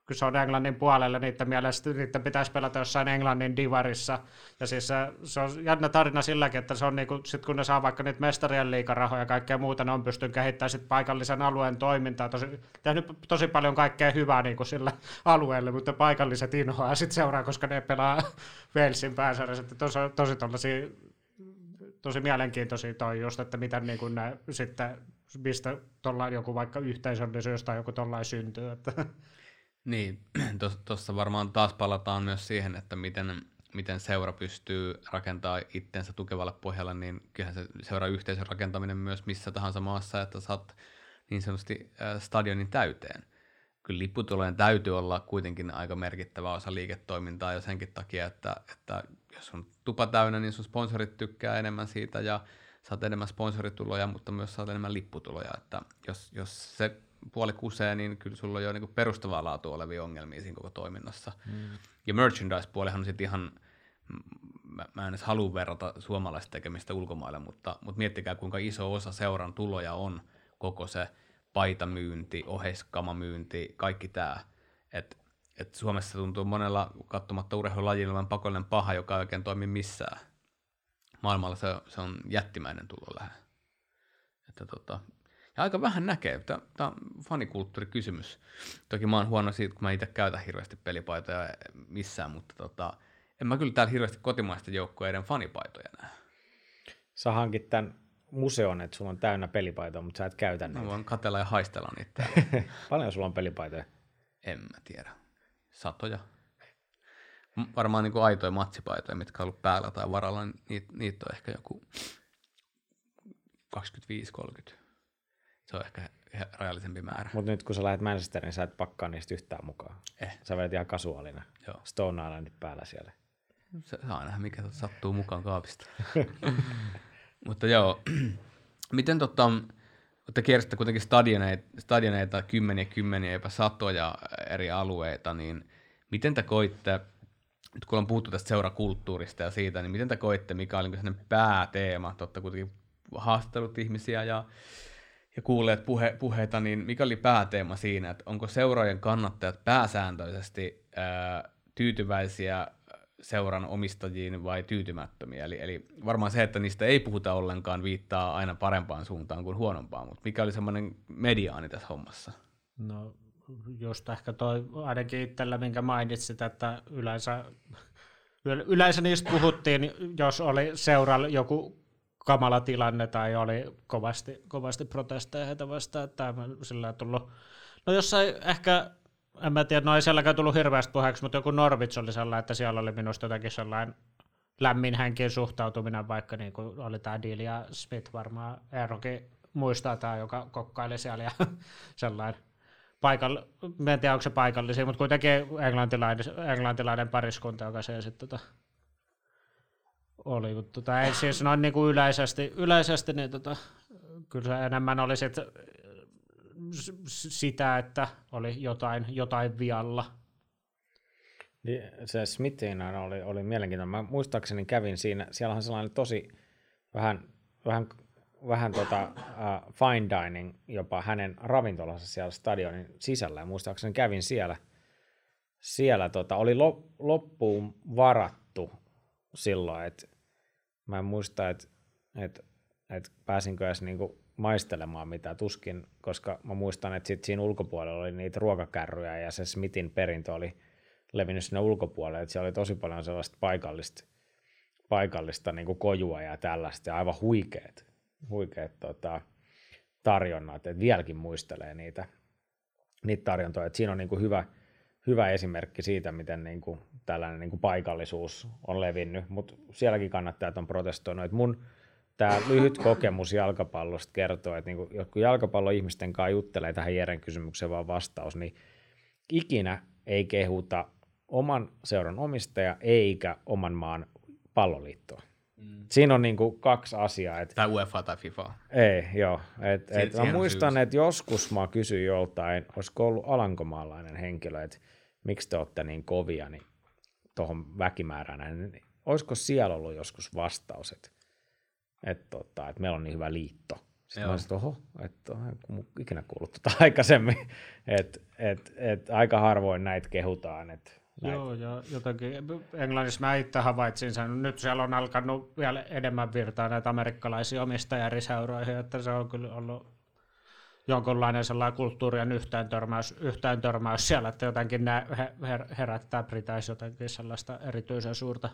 kun se on Englannin puolella, niiden mielestä niiden pitäisi pelata jossain Englannin divarissa. Ja siis se, se on jännä tarina silläkin, että se on niinku, sit kun ne saa vaikka niitä mestarien liikarahoja ja kaikkea muuta, ne on pystynyt kehittämään sit paikallisen alueen toimintaa. Tosi, tehnyt tosi paljon kaikkea hyvää niinku sillä [LAUGHS] alueelle, mutta paikalliset inhoaa sitten seuraa, koska ne pelaa [LAUGHS] Walesin pääsarjassa. Tosi, tosi tosi mielenkiintoisia toi just, että miten niin kuin ne sitten, mistä joku vaikka yhteisöllisyys tai joku tollain syntyy. Että niin, [CLEARS THROAT] tuossa varmaan taas palataan myös siihen, että miten, miten seura pystyy rakentamaan itsensä tukevalle pohjalle, niin kyllähän se seura yhteisön rakentaminen myös missä tahansa maassa, että saat niin sanotusti stadionin täyteen. Kyllä lipputulojen täytyy olla kuitenkin aika merkittävä osa liiketoimintaa jo senkin takia, että, että jos on tupa täynnä, niin sun sponsorit tykkää enemmän siitä ja saat enemmän sponsorituloja, mutta myös saat enemmän lipputuloja. Että jos, jos se puoli kusee, niin kyllä sulla on jo niin perustavaa laatua olevia ongelmia siinä koko toiminnassa. Mm. Ja merchandise-puolihan on sitten ihan, mä, mä en edes halua verrata suomalaista tekemistä ulkomaille, mutta, mutta miettikää kuinka iso osa seuran tuloja on koko se paitamyynti, oheiskkamamyynti, kaikki tämä. Että et Suomessa tuntuu monella katsomatta urheilulajilla olevan pakollinen paha, joka ei oikein toimi missään. Maailmalla se, se on jättimäinen tulolähde. Että tota, ja aika vähän näkee. Tämä on fanikulttuurikysymys. Toki mä oon huono siitä, kun mä itse käytän hirveästi pelipaitoja missään, mutta tota, en mä kyllä täällä hirveästi kotimaisten joukkueiden fanipaitoja näe. Sä hankit tämän museon, että sulla on täynnä pelipaitoja, mutta sä et käytä niitä. Mä voin katella ja haistella niitä. [LAUGHS] Paljon sulla on pelipaitoja? En mä tiedä. Satoja. Varmaan niin kuin aitoja matsipaitoja, mitkä on ollut päällä tai varalla, niin niitä, on ehkä joku 25-30. Se on ehkä rajallisempi määrä. Mutta nyt kun sä lähdet Manchesteriin, niin sä et pakkaa niistä yhtään mukaan. Eh. Sä vedät ihan kasuaalina. Joo. Stone Islandit päällä siellä. Se saa nähdä, mikä sattuu mukaan kaapista. [LAUGHS] Mutta joo, [CLEARS THROAT] miten tota, te kiersitte kuitenkin stadioneita, stadioneita kymmeniä, kymmeniä, jopa satoja eri alueita, niin miten te koitte, nyt kun on puhuttu tästä seurakulttuurista ja siitä, niin miten te koitte, mikä oli niin pääteema, totta kuitenkin haastattelut ihmisiä ja, ja kuulleet puhe, puheita, niin mikä oli pääteema siinä, että onko seuraajan kannattajat pääsääntöisesti ää, tyytyväisiä seuran omistajiin vai tyytymättömiä. Eli, eli varmaan se, että niistä ei puhuta ollenkaan, viittaa aina parempaan suuntaan kuin huonompaan, mutta mikä oli semmoinen mediaani tässä hommassa? No just ehkä toi ainakin itsellä, minkä mainitsit, että yleensä, yleensä niistä puhuttiin, jos oli seuralla joku kamala tilanne tai oli kovasti, kovasti protesteja heitä vastaan, tämä sillä tullut, no jossain ehkä en mä tiedä, no ei sielläkään tullut hirveästi puheeksi, mutta joku Norwich oli sellainen, että siellä oli minusta jotenkin sellainen lämmin henkin suhtautuminen, vaikka niin kuin oli tämä Deal ja Smith varmaan, Eerokin muistaa tämä, joka kokkaili siellä ja [LAUGHS] sellainen paikall, mä en tiedä onko se paikallisia, mutta kuitenkin englantilainen, englantilainen pariskunta, joka se sitten tota, oli, mutta tota, ei siis noin niin kuin yleisesti, yleisesti niin tota, kyllä se enemmän oli sit sitä, että oli jotain, jotain vialla. Niin, se Smithin oli, oli mielenkiintoinen. Mä muistaakseni kävin siinä, siellä on sellainen tosi vähän, vähän, vähän tota, uh, fine dining jopa hänen ravintolansa siellä stadionin sisällä. Ja muistaakseni kävin siellä, siellä tota, oli loppuun varattu silloin, että mä en muista, että, että, että pääsinkö edes niinku maistelemaan mitä tuskin, koska mä muistan, että sit siinä ulkopuolella oli niitä ruokakärryjä ja se Smithin perintö oli levinnyt sinne ulkopuolelle, että siellä oli tosi paljon sellaista paikallista, paikallista niin kuin kojua ja tällaista ja aivan huikeet, huikeet tota, tarjonnat, että vieläkin muistelee niitä, niitä tarjontoja, että siinä on niin kuin hyvä, hyvä esimerkki siitä, miten niin kuin tällainen niin kuin paikallisuus on levinnyt, mutta sielläkin kannattajat on protestoinut, että mun tämä lyhyt [LAUGHS] kokemus jalkapallosta kertoo, että niin kun jalkapalloihmisten kanssa juttelee tähän Jeren kysymykseen vaan vastaus, niin ikinä ei kehuta oman seuran omistaja eikä oman maan palloliittoa. Mm. Siinä on niin kuin kaksi asiaa. Et, tai UEFA tai FIFA. Ei, joo. Et, et mä muistan, että joskus mä kysyin joltain, olisiko ollut alankomaalainen henkilö, että miksi te olette niin kovia niin tuohon väkimäärään, niin olisiko siellä ollut joskus vastaus, että että, tota, että meillä on niin hyvä liitto. Sitten Joo. mä olisin, oho, että en ikinä kuullut tuota [LAUGHS] aikaisemmin, että et, et, aika harvoin näitä kehutaan. Et, näit. Joo, ja jotenkin Englannissa mä itse havaitsin sen, nyt siellä on alkanut vielä enemmän virtaa näitä amerikkalaisia omistajia eri seuroihin, että se on kyllä ollut jonkunlainen sellainen kulttuurien yhteentörmäys, yhteentörmäys siellä, että jotenkin nämä herättää Briteissä jotenkin sellaista erityisen suurta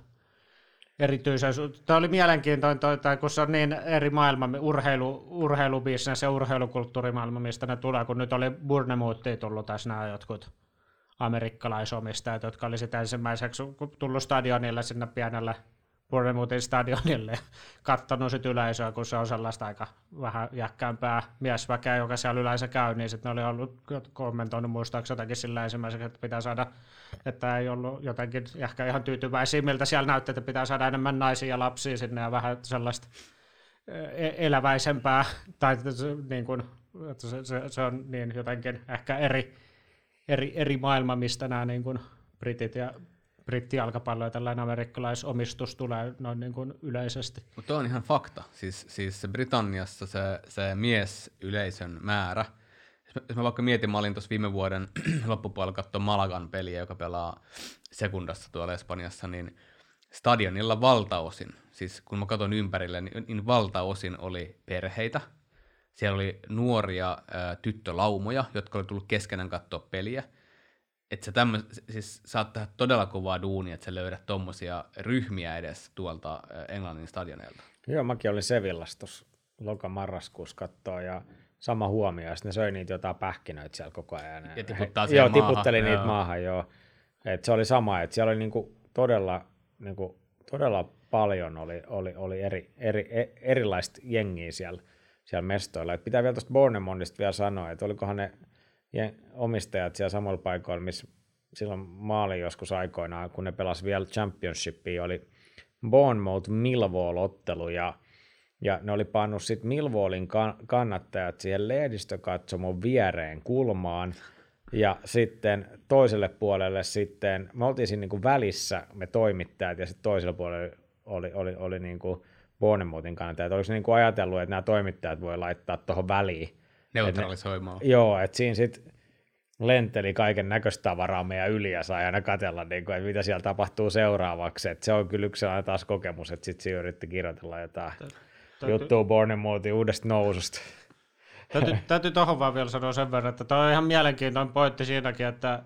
erityisen. Tämä oli mielenkiintoinen, toi, tai kun se on niin eri maailma, urheilu, urheilubisnes ja urheilukulttuurimaailma, mistä ne tulee, kun nyt oli Burnemouthia tullut tässä nämä jotkut amerikkalaisomistajat, jotka oli sitten ensimmäiseksi tullut stadionille sinne pienelle Bournemouthin stadionille [LAUGHS] katsonut sit yleisöä, kun se on sellaista aika vähän jäkkäämpää miesväkeä, joka siellä yleensä käy, niin sitten ne oli ollut kommentoinut muistaakseni jotenkin sillä ensimmäiseksi, että pitää saada, että ei ollut jotenkin ehkä ihan tyytyväisiä, miltä siellä näytti, että pitää saada enemmän naisia ja lapsia sinne ja vähän sellaista e- eläväisempää, tai niin kuin, että se, se, se on niin jotenkin ehkä eri, eri, eri maailma, mistä nämä niin kuin britit ja brittijalkapallo ja tällainen amerikkalaisomistus tulee noin niin kuin yleisesti. Mutta on ihan fakta. Siis, siis Britanniassa se, se miesyleisön määrä, jos mä vaikka mietin, mä olin tuossa viime vuoden [CLEARS THROAT] loppupuolella katsoa Malagan peliä, joka pelaa sekundassa tuolla Espanjassa, niin stadionilla valtaosin, siis kun mä katson ympärille, niin, niin valtaosin oli perheitä. Siellä oli nuoria ää, tyttölaumoja, jotka oli tullut keskenään katsoa peliä että sä tämmöis, siis saat tehdä todella kovaa duunia, että sä löydät tommosia ryhmiä edes tuolta Englannin stadioneilta. Joo, mäkin olin Sevillassa tuossa loka-marraskuussa katsoa ja sama huomio, ja ne söi niitä jotain pähkinöitä siellä koko ajan. Ja tiputtaa [LAUGHS] He, Joo, maahan. tiputteli joo. niitä maahan, joo. Et se oli sama, että siellä oli niinku todella, niinku, todella paljon oli, oli, oli eri, eri, e- erilaista jengiä siellä, siellä mestoilla. Et pitää vielä tuosta Bornemondista vielä sanoa, että olikohan ne omistajat siellä samalla paikoilla, missä silloin maali joskus aikoinaan, kun ne pelas vielä championshipia, oli Bournemouth Millwall-ottelu ja, ja ne oli pannut sitten Millwallin kannattajat siihen lehdistökatsomon viereen kulmaan ja sitten toiselle puolelle sitten, me oltiin siinä niin välissä me toimittajat ja sitten toiselle puolelle oli, oli, oli niin kuin Bournemouthin kannattajat. Oliko se niin kuin ajatellut, että nämä toimittajat voi laittaa tuohon väliin Neutralisoimaan. Et ne, joo, että siinä sitten lenteli kaiken näköistä tavaraa meidän yli ja sai aina katella, niin kuin, että mitä siellä tapahtuu seuraavaksi. Et se on kyllä yksi taas kokemus, että sitten siinä yritti kirjoitella jotain juttua Bournemouthin uudesta noususta. Täytyy, [LAUGHS] täytyy tuohon vaan vielä sanoa sen verran, että toi on ihan mielenkiintoinen pointti siinäkin, että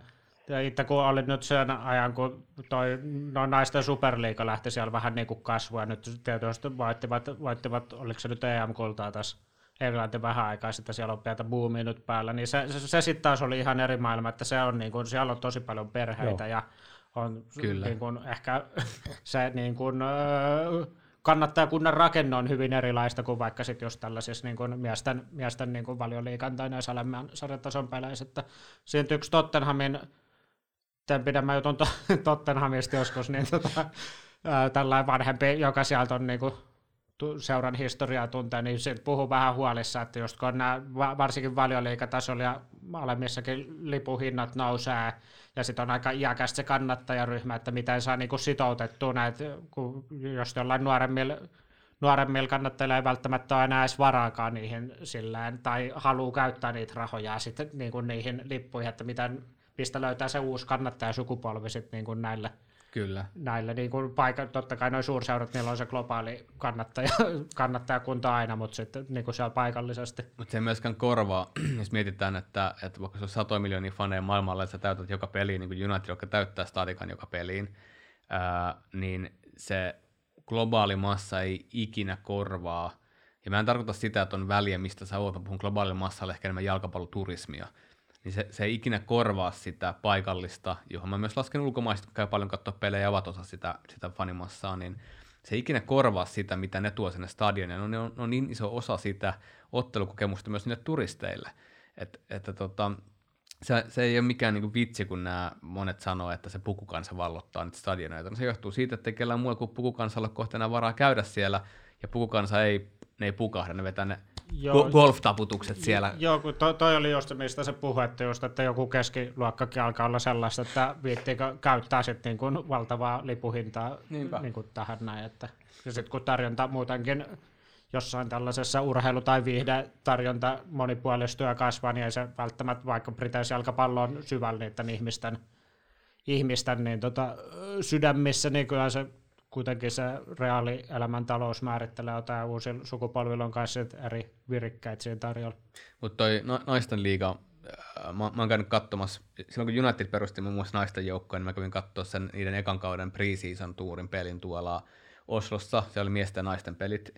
itse kun olin nyt sen ajan, kun toi no naisten superliiga lähti siellä vähän niin kuin kasvua, nyt tietysti voittivat, voittivat oliko se nyt EM-kultaa tässä Englanti vähän aikaa sitten, siellä on pientä boomia nyt päällä, niin se, se, se sitten taas oli ihan eri maailma, että se on niin kuin, siellä on tosi paljon perheitä Joo. ja on Kyllä. Niin kuin, ehkä [LAUGHS] se niin kuin, kannattajakunnan rakenne on hyvin erilaista kuin vaikka sitten jos tällaisissa niin kuin miesten, miesten niin kuin valioliikan tai näissä alemman sarjatason peleissä, että siitä yksi Tottenhamin, tämän pidemmän jutun [LAUGHS] Tottenhamista joskus, niin tota, tällainen vanhempi, joka sieltä on niin kuin seuran historiaa tuntee, niin se puhuu vähän huolissa, että just kun nämä varsinkin valioliikatasolla ja alemmissakin lipuhinnat nousee, ja sitten on aika iäkästä se kannattajaryhmä, että miten saa niinku sitoutettua näitä, kun jos jollain nuoremmilla nuoremmilla kannattajilla ei välttämättä ole enää edes varaakaan niihin silleen, tai haluaa käyttää niitä rahoja sitten niin kuin niihin lippuihin, että miten, mistä löytää se uusi kannattajasukupolvi sitten niin kuin näille Kyllä. Näille niin kuin paikat, totta kai noin suurseurat, niillä on se globaali kannattaja, [LAUGHS] kannattajakunta aina, mutta sitten niin kuin siellä paikallisesti. Mutta se ei myöskään korvaa, [CLEARS THROAT] jos mietitään, että, että vaikka se on satoja miljoonia faneja maailmalla, että sä täytät joka peliin, niin kuin United, joka täyttää stadikan joka peliin, ää, niin se globaali massa ei ikinä korvaa, ja mä en tarkoita sitä, että on väliä, mistä sä oot, mä puhun globaalilla massalla ehkä enemmän jalkapalloturismia, niin se, se ei ikinä korvaa sitä paikallista, johon mä myös lasken ulkomaiset, käy paljon katsoa pelejä ja ovat osa sitä, sitä fanimassaa, niin se ei ikinä korvaa sitä, mitä ne tuo sinne stadionille. No, ne on, on niin iso osa sitä ottelukokemusta myös niille turisteille. Et, että tota, se, se ei ole mikään niinku vitsi, kun nämä monet sanoo, että se pukukansa vallottaa niitä stadioneita. No se johtuu siitä, että ei kellään muulla kuin pukukansalla kohta enää varaa käydä siellä, ja pukukansa ei, ne ei pukahda, ne vetää ne Joo, golf-taputukset siellä. Joo, kun toi, toi oli just mistä se puhui, että, just, että joku keskiluokkakin alkaa olla sellaista, että viittiinkö käyttää sitten niin kuin valtavaa lipuhintaa niin kuin tähän näin. Että, ja sitten kun tarjonta muutenkin jossain tällaisessa urheilu- tai viihdetarjonta monipuolistuu ja kasvaa, niin ei se välttämättä, vaikka Briteissä jalkapallo on syvällä niiden ihmisten, ihmisten niin tota, sydämissä, niin kyllä se kuitenkin se reaalielämän talous määrittelee jotain uusilla sukupolvilla on kanssa eri virikkäitä siinä tarjolla. Mutta toi naisten liiga, äh, mä, mä oon käynyt katsomassa, silloin kun United perusti muun muassa naisten joukkoja, niin mä kävin katsoa sen niiden ekan kauden preseason tuurin pelin tuolla Oslossa, se oli miesten ja naisten pelit.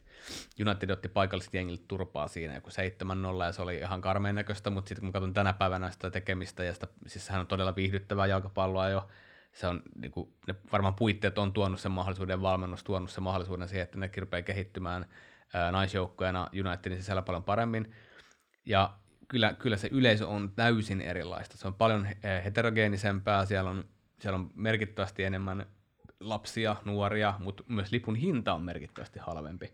United otti paikalliset jengiltä turpaa siinä joku 7-0 ja se oli ihan karmeen näköistä, mutta sitten kun katson tänä päivänä sitä tekemistä ja sitä, siis sehän on todella viihdyttävää jalkapalloa jo, se on, niin kuin, ne varmaan puitteet on tuonut sen mahdollisuuden, valmennus tuonut sen mahdollisuuden siihen, että ne rupeaa kehittymään ää, naisjoukkoina Unitedin sisällä paljon paremmin. Ja kyllä, kyllä se yleisö on täysin erilaista. Se on paljon heterogeenisempää, siellä on, siellä on merkittävästi enemmän lapsia, nuoria, mutta myös lipun hinta on merkittävästi halvempi.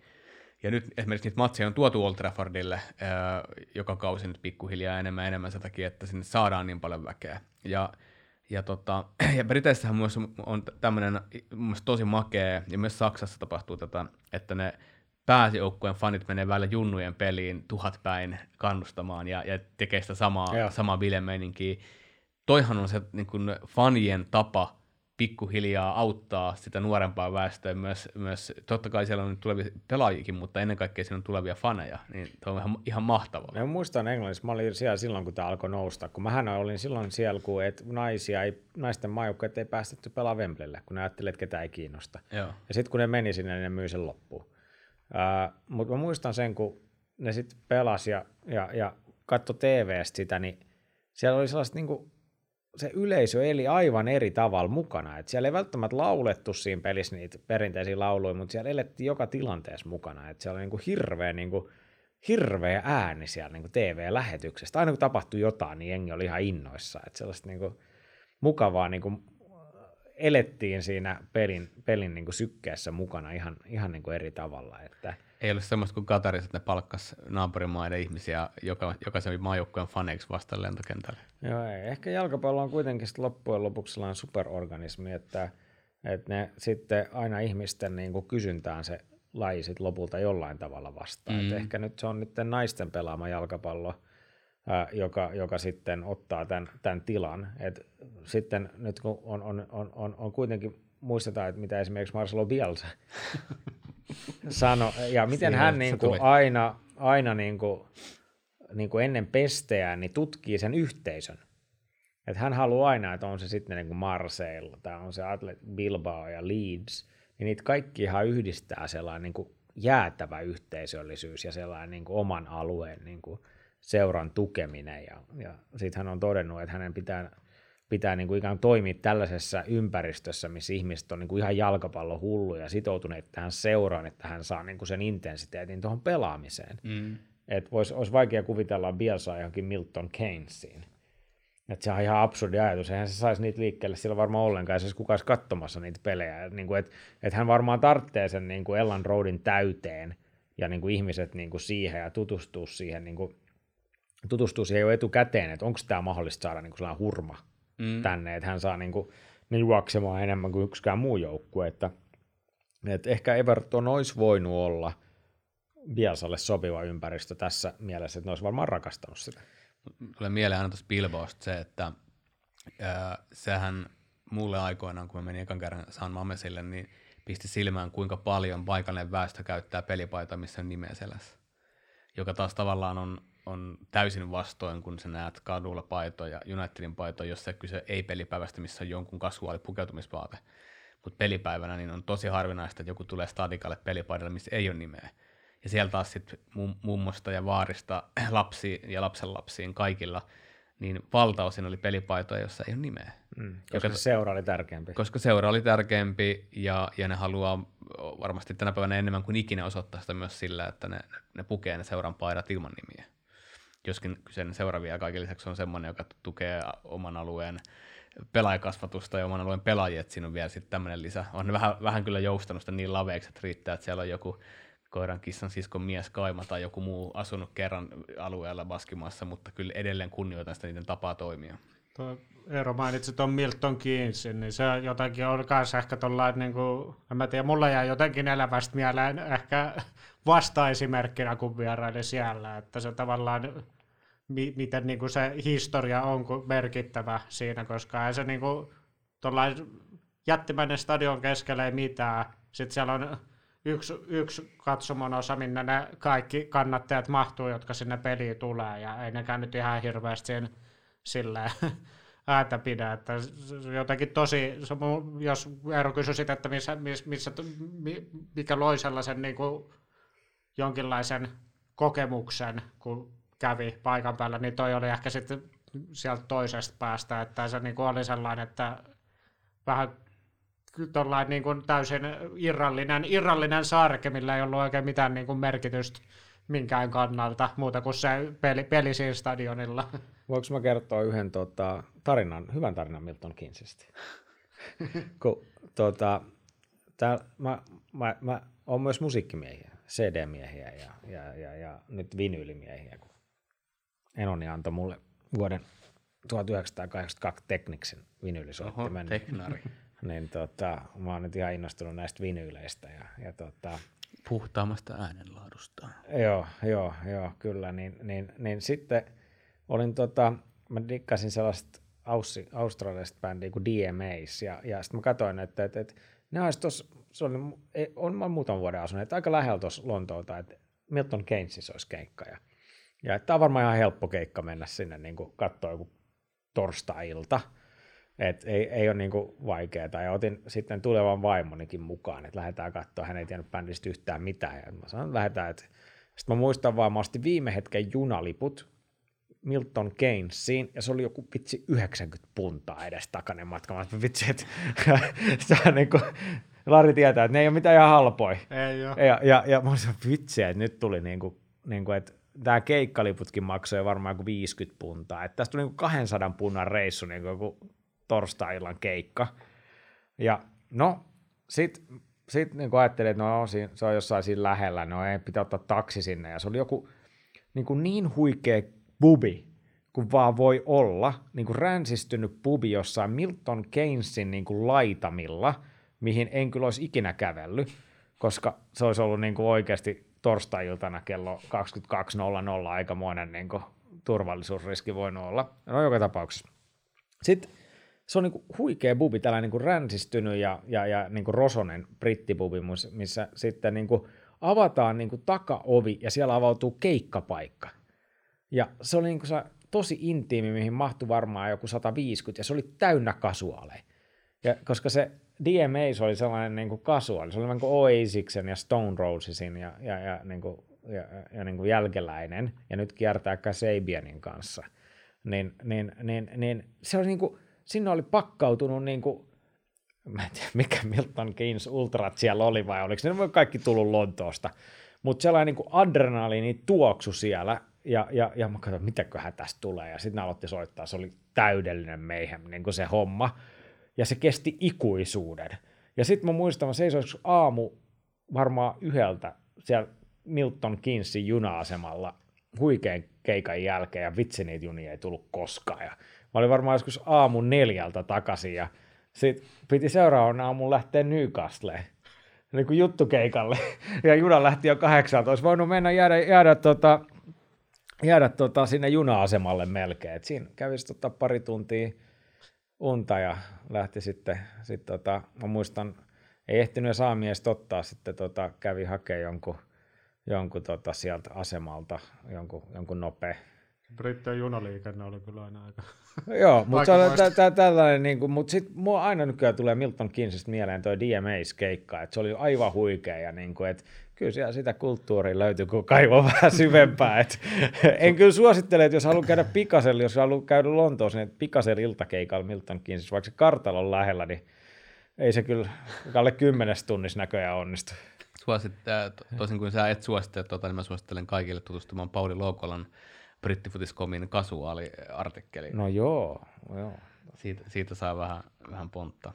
Ja nyt esimerkiksi niitä matseja on tuotu Old Traffordille ää, joka kausi nyt pikkuhiljaa enemmän enemmän sen takia, että sinne saadaan niin paljon väkeä. Ja, ja, tota, [CLEARS THROAT] ja Briteissähän myös on tämmöinen tosi makea, ja myös Saksassa tapahtuu tätä, että ne pääsijoukkueen fanit menee välillä junnujen peliin tuhat päin kannustamaan ja, ja tekee sitä samaa, samaa bilemeininkiä. Toihan on se niin kuin fanien tapa pikkuhiljaa auttaa sitä nuorempaa väestöä myös, myös totta kai siellä on tulevia pelaajikin, mutta ennen kaikkea siellä on tulevia faneja, niin se on ihan, ihan mahtavaa. Mä muistan Englannissa, mä olin siellä silloin, kun tämä alkoi nousta, kun mähän olin silloin siellä, kun et naisia ei, naisten maajoukkueet ei päästetty pelaa Wembleylle, kun ne ajattelivat, että ketään ei kiinnosta. Joo. Ja sitten kun ne meni sinne, niin ne myi sen loppuun. Uh, mutta mä muistan sen, kun ne sitten pelasi ja, ja, ja katso TVstä sitä, niin siellä oli sellaiset niin kuin se yleisö eli aivan eri tavalla mukana. Et siellä ei välttämättä laulettu siinä pelissä niitä perinteisiä lauluja, mutta siellä elettiin joka tilanteessa mukana. Et siellä oli niinku hirveä, niinku, hirveä ääni siellä niinku TV-lähetyksestä. Aina kun tapahtui jotain, niin jengi oli ihan innoissa. Et sellaista niinku mukavaa niinku elettiin siinä pelin, pelin niinku sykkeessä mukana ihan, ihan niinku eri tavalla. Että, ei ollut semmoista kuin Katarissa, että ne palkkas naapurimaiden ihmisiä joka, jokaisen maajoukkueen faneiksi vasta lentokentälle. Joo, ei. ehkä jalkapallo on kuitenkin loppujen lopuksi sellainen superorganismi, että, että ne sitten aina ihmisten niin kuin kysyntään se laji sit lopulta jollain tavalla vastaan. Mm. ehkä nyt se on nyt naisten pelaama jalkapallo, ää, joka, joka sitten ottaa tämän, tämän tilan. Et sitten nyt kun on, on, on, on, on kuitenkin muistetaan, että mitä esimerkiksi Marcelo Bielsa [LAUGHS] sano, ja miten Siihen, hän niin kuin aina, aina niin kuin, niin kuin ennen pesteään niin tutkii sen yhteisön. Että hän haluaa aina, että on se sitten niin kuin Marseille, tai on se Atlet Bilbao ja Leeds, niin niitä kaikki ihan yhdistää sellainen niin kuin jäätävä yhteisöllisyys ja sellainen niin kuin oman alueen niin kuin seuran tukeminen. Ja, ja sitten hän on todennut, että hänen pitää pitää niin kuin ikään toimia tällaisessa ympäristössä, missä ihmiset on niin kuin ihan jalkapallon hulluja ja sitoutuneet tähän seuraan, että hän saa niin kuin sen intensiteetin tuohon pelaamiseen. Mm. Että vois, olisi vaikea kuvitella Bielsa johonkin Milton Keynesiin. Että se on ihan absurdi ajatus. Eihän se saisi niitä liikkeelle sillä varmaan ollenkaan, se kukaan katsomassa niitä pelejä. Niin kuin, että, että hän varmaan tarvitsee sen niin kuin Ellan Roadin täyteen ja niin kuin ihmiset niin kuin siihen ja tutustuu siihen, niin kuin, tutustuu siihen jo etukäteen, että onko tämä mahdollista saada niin kuin sellainen hurma mm. tänne, että hän saa niin kuin, ne juoksemaan enemmän kuin yksikään muu joukkue, että, että ehkä Everton olisi voinut olla Bielsalle sopiva ympäristö tässä mielessä, että ne olisi varmaan rakastanut sitä. Tulee mieleen aina tuossa Bilbaosta se, että äh, sehän mulle aikoinaan, kun mä menin ekan kerran San Mamesille, niin pisti silmään, kuinka paljon paikallinen väestö käyttää pelipaita, missä on nimeä selässä. Joka taas tavallaan on on täysin vastoin, kun sä näet kadulla paitoja, Unitedin paitoja, jossa kyse ei pelipäivästä, missä on jonkun kasuaali pukeutumisvaate. Mutta pelipäivänä niin on tosi harvinaista, että joku tulee stadikalle pelipaidalle, missä ei ole nimeä. Ja siellä taas sitten mummosta ja vaarista [CLEARS THROAT] lapsi ja lapsenlapsiin kaikilla, niin valtaosin oli pelipaitoja, jossa ei ole nimeä. Mm, koska joka, seura oli tärkeämpi. Koska seura oli tärkeämpi ja, ja ne haluaa varmasti tänä päivänä enemmän kuin ikinä osoittaa sitä myös sillä, että ne, ne pukee ne seuran paidat ilman nimiä joskin sen seuraavia kaiken lisäksi on semmoinen, joka tukee oman alueen pelaajakasvatusta ja oman alueen pelaajia, että siinä on vielä sitten tämmöinen lisä. On vähän, vähän kyllä joustanut sitä niin laveeksi, että riittää, että siellä on joku koiran kissan siskon mies kaima tai joku muu asunut kerran alueella Baskimassa, mutta kyllä edelleen kunnioitan sitä niiden tapaa toimia. Tuo Eero mainitsi tuon Milton Keynesin, niin se jotenkin on kanssa ehkä tuollainen, niin kuin, en mä tiedä, mulla jää jotenkin elävästä mieleen ehkä vasta-esimerkkinä, kun vieraili siellä, että se tavallaan mi- miten niin kuin se historia on merkittävä siinä, koska ei se niin kuin, jättimäinen stadion keskellä ei mitään. Sitten siellä on yksi, yksi katsomon osa, minne ne kaikki kannattajat mahtuu, jotka sinne peliin tulee, ja ei nekään nyt ihan hirveästi siinä silleen [LAUGHS] ääntä pidä, että jotenkin tosi, jos Eero kysyisit, että missä, missä, mikä loi sellaisen niin kuin jonkinlaisen kokemuksen, kun kävi paikan päällä, niin toi oli ehkä sitten sieltä toisesta päästä, että se niin kuin oli sellainen, että vähän niin kuin täysin irrallinen, irrallinen sarke, millä ei ollut oikein mitään niin kuin merkitystä minkään kannalta, muuta kuin se peli, peli siinä stadionilla. Voinko mä kertoa yhden tota, tarinan, hyvän tarinan Milton Keynesistä? [LAUGHS] Kun, tota, tää, mä, mä, mä oon myös musiikkimiehiä CD-miehiä ja, ja, ja, ja nyt vinyylimiehiä, kun Enoni antoi mulle vuoden 1982 Technicsin vinyylisoittimen. Oho, teknari. [LAUGHS] niin tota, mä oon nyt ihan innostunut näistä vinyyleistä. Ja, ja tota, Puhtaammasta äänenlaadusta. Joo, joo, joo, kyllä. Niin, niin, niin sitten olin tota, mä dikkasin sellaista Aussi, australialaista bändiä kuin DMAs, ja, ja sitten mä katsoin, että, että, että ne olisi tossa, se oli, on, mä muutaman vuoden asunut, että aika lähellä tuossa Lontoota, että Milton Keynesissa olisi keikka, ja, ja että tämä on varmaan ihan helppo keikka mennä sinne niin katsoa joku torstai-ilta, et ei, ei ole niinku vaikeaa. Ja otin sitten tulevan vaimonikin mukaan, että lähdetään katsoa. Hän ei tiennyt bändistä yhtään mitään. Ja mä sanoin, että lähdetään. Että... Sitten mä muistan vaan, mä ostin viime hetken junaliput Milton Keynesiin, ja se oli joku vitsi 90 puntaa edes takainen matka. Mä vitsi, että [LAUGHS] se on niin kuin, Lari tietää, että ne ei ole mitään ihan halpoja. Ei ole. Ja, ja, ja mä olisin, vitsi, että nyt tuli niin kuin, niin kuin että tämä keikkaliputkin maksoi varmaan joku 50 puntaa. Että tästä tuli niin kuin 200 punnan reissu, niin kuin torstai-illan keikka. Ja no, sit, sit niin ajattelin, että no, se on jossain siinä lähellä, no ei pitää ottaa taksi sinne. Ja se oli joku niin, kuin niin huikea bubi, kuin vaan voi olla, niin kuin ränsistynyt pubi jossain Milton Keynesin niin kuin laitamilla, mihin en kyllä olisi ikinä kävellyt, koska se olisi ollut niin kuin oikeasti torstai-iltana kello 22.00 aikamoinen niin kuin turvallisuusriski voinut olla. No joka tapauksessa. Sitten se on niin kuin huikea bubi, tällainen niin ränsistynyt ja, ja, ja niin kuin rosonen brittibubi, missä sitten niin kuin avataan niin kuin takaovi ja siellä avautuu keikkapaikka. Ja se oli niin kuin se tosi intiimi, mihin mahtui varmaan joku 150, ja se oli täynnä kasuaaleja. Ja koska se DMA oli sellainen niin kuin kasuaali, se oli niin kuin Oasisen ja Stone Rosesin ja, ja, ja, niin kuin, ja, ja niin kuin jälkeläinen, ja nyt kiertää Kasabianin kanssa, niin, niin, niin, niin se oli niin kuin, sinne oli pakkautunut niin kuin, mä en tiedä mikä Milton Keynes Ultrat siellä oli vai oliko ne kaikki tullut Lontoosta, mutta sellainen niin kuin adrenaliini tuoksu siellä, ja, ja, ja mä katsoin, mitäköhän tästä tulee, ja sitten ne aloitti soittaa, se oli täydellinen meihem, niin kuin se homma, ja se kesti ikuisuuden. Ja sitten mä muistan, mä seisoin aamu varmaan yhdeltä siellä Milton Keynesin juna-asemalla huikean keikan jälkeen, ja vitsi niitä junia ei tullut koskaan, ja mä olin varmaan joskus aamun neljältä takaisin, ja sitten piti seuraavana aamun lähteä Newcastleen, niin kuin juttukeikalle, [LAUGHS] ja juna lähti jo 18, olisi voinut mennä jäädä, jäädä tota, jäädä tota, sinne juna-asemalle melkein. Et siinä kävisi tota pari tuntia unta ja lähti sitten, sit tota, mä muistan, ei ehtinyt edes aamiestä ottaa, sitten tota, kävi hakemaan jonkun, jonkun tota, sieltä asemalta, jonkun, jonkun nopea. Brittien junaliikenne oli kyllä aina aika [LAUGHS] Joo, mutta se on tä, tä, tällainen, niin kuin, mutta sitten mua aina nykyään tulee Milton Keynesistä mieleen toi DMA-keikka, että se oli aivan huikea ja niin kuin, että kyllä siellä sitä kulttuuria löytyy, kun kaivaa [LAUGHS] vähän syvempää. Et, en kyllä suosittele, että jos haluaa käydä pikasella, jos haluaa käydä Lontoossa, niin pikasella iltakeikalla Milton Keynes, vaikka se kartalo on lähellä, niin ei se kyllä alle kymmenes tunnissa näköjään onnistu. Suosittaa, tosin kuin sä et suosittele, tuota, niin mä suosittelen kaikille tutustumaan Pauli Loukolan brittifutiscomin kasuaaliartikkeli. No joo, joo. Siitä, siitä saa vähän, vähän pontta.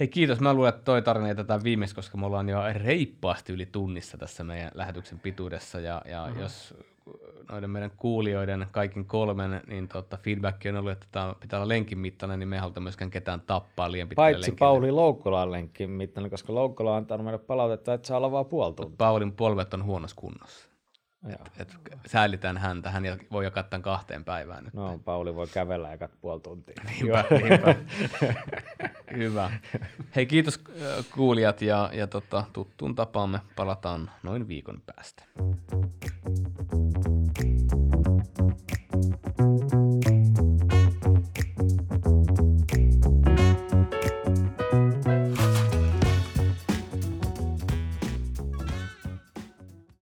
Hei kiitos, mä että toi tarina tätä viimeistä, koska me ollaan jo reippaasti yli tunnissa tässä meidän lähetyksen pituudessa, ja, ja mm-hmm. jos noiden meidän kuulijoiden kaikin kolmen, niin tota, feedback on ollut, että tämä pitää olla lenkin mittainen, niin me ei haluta myöskään ketään tappaa liian pitkälle Paitsi lenkille. Pauli Loukkola lenkin mittainen, koska Loukkola on antanut meille palautetta, että saa olla vaan puoli tuntia. Paulin polvet on huonossa kunnossa. Et, et säälitään häntä, hän voi jakaa tämän kahteen päivään nyt. No, Pauli voi kävellä ja puoli tuntia. [LAUGHS] niinpä, niinpä. [LAUGHS] Hyvä. Hei, kiitos äh, kuulijat ja, ja tota, tuttuun tapaamme palataan noin viikon päästä. Thank you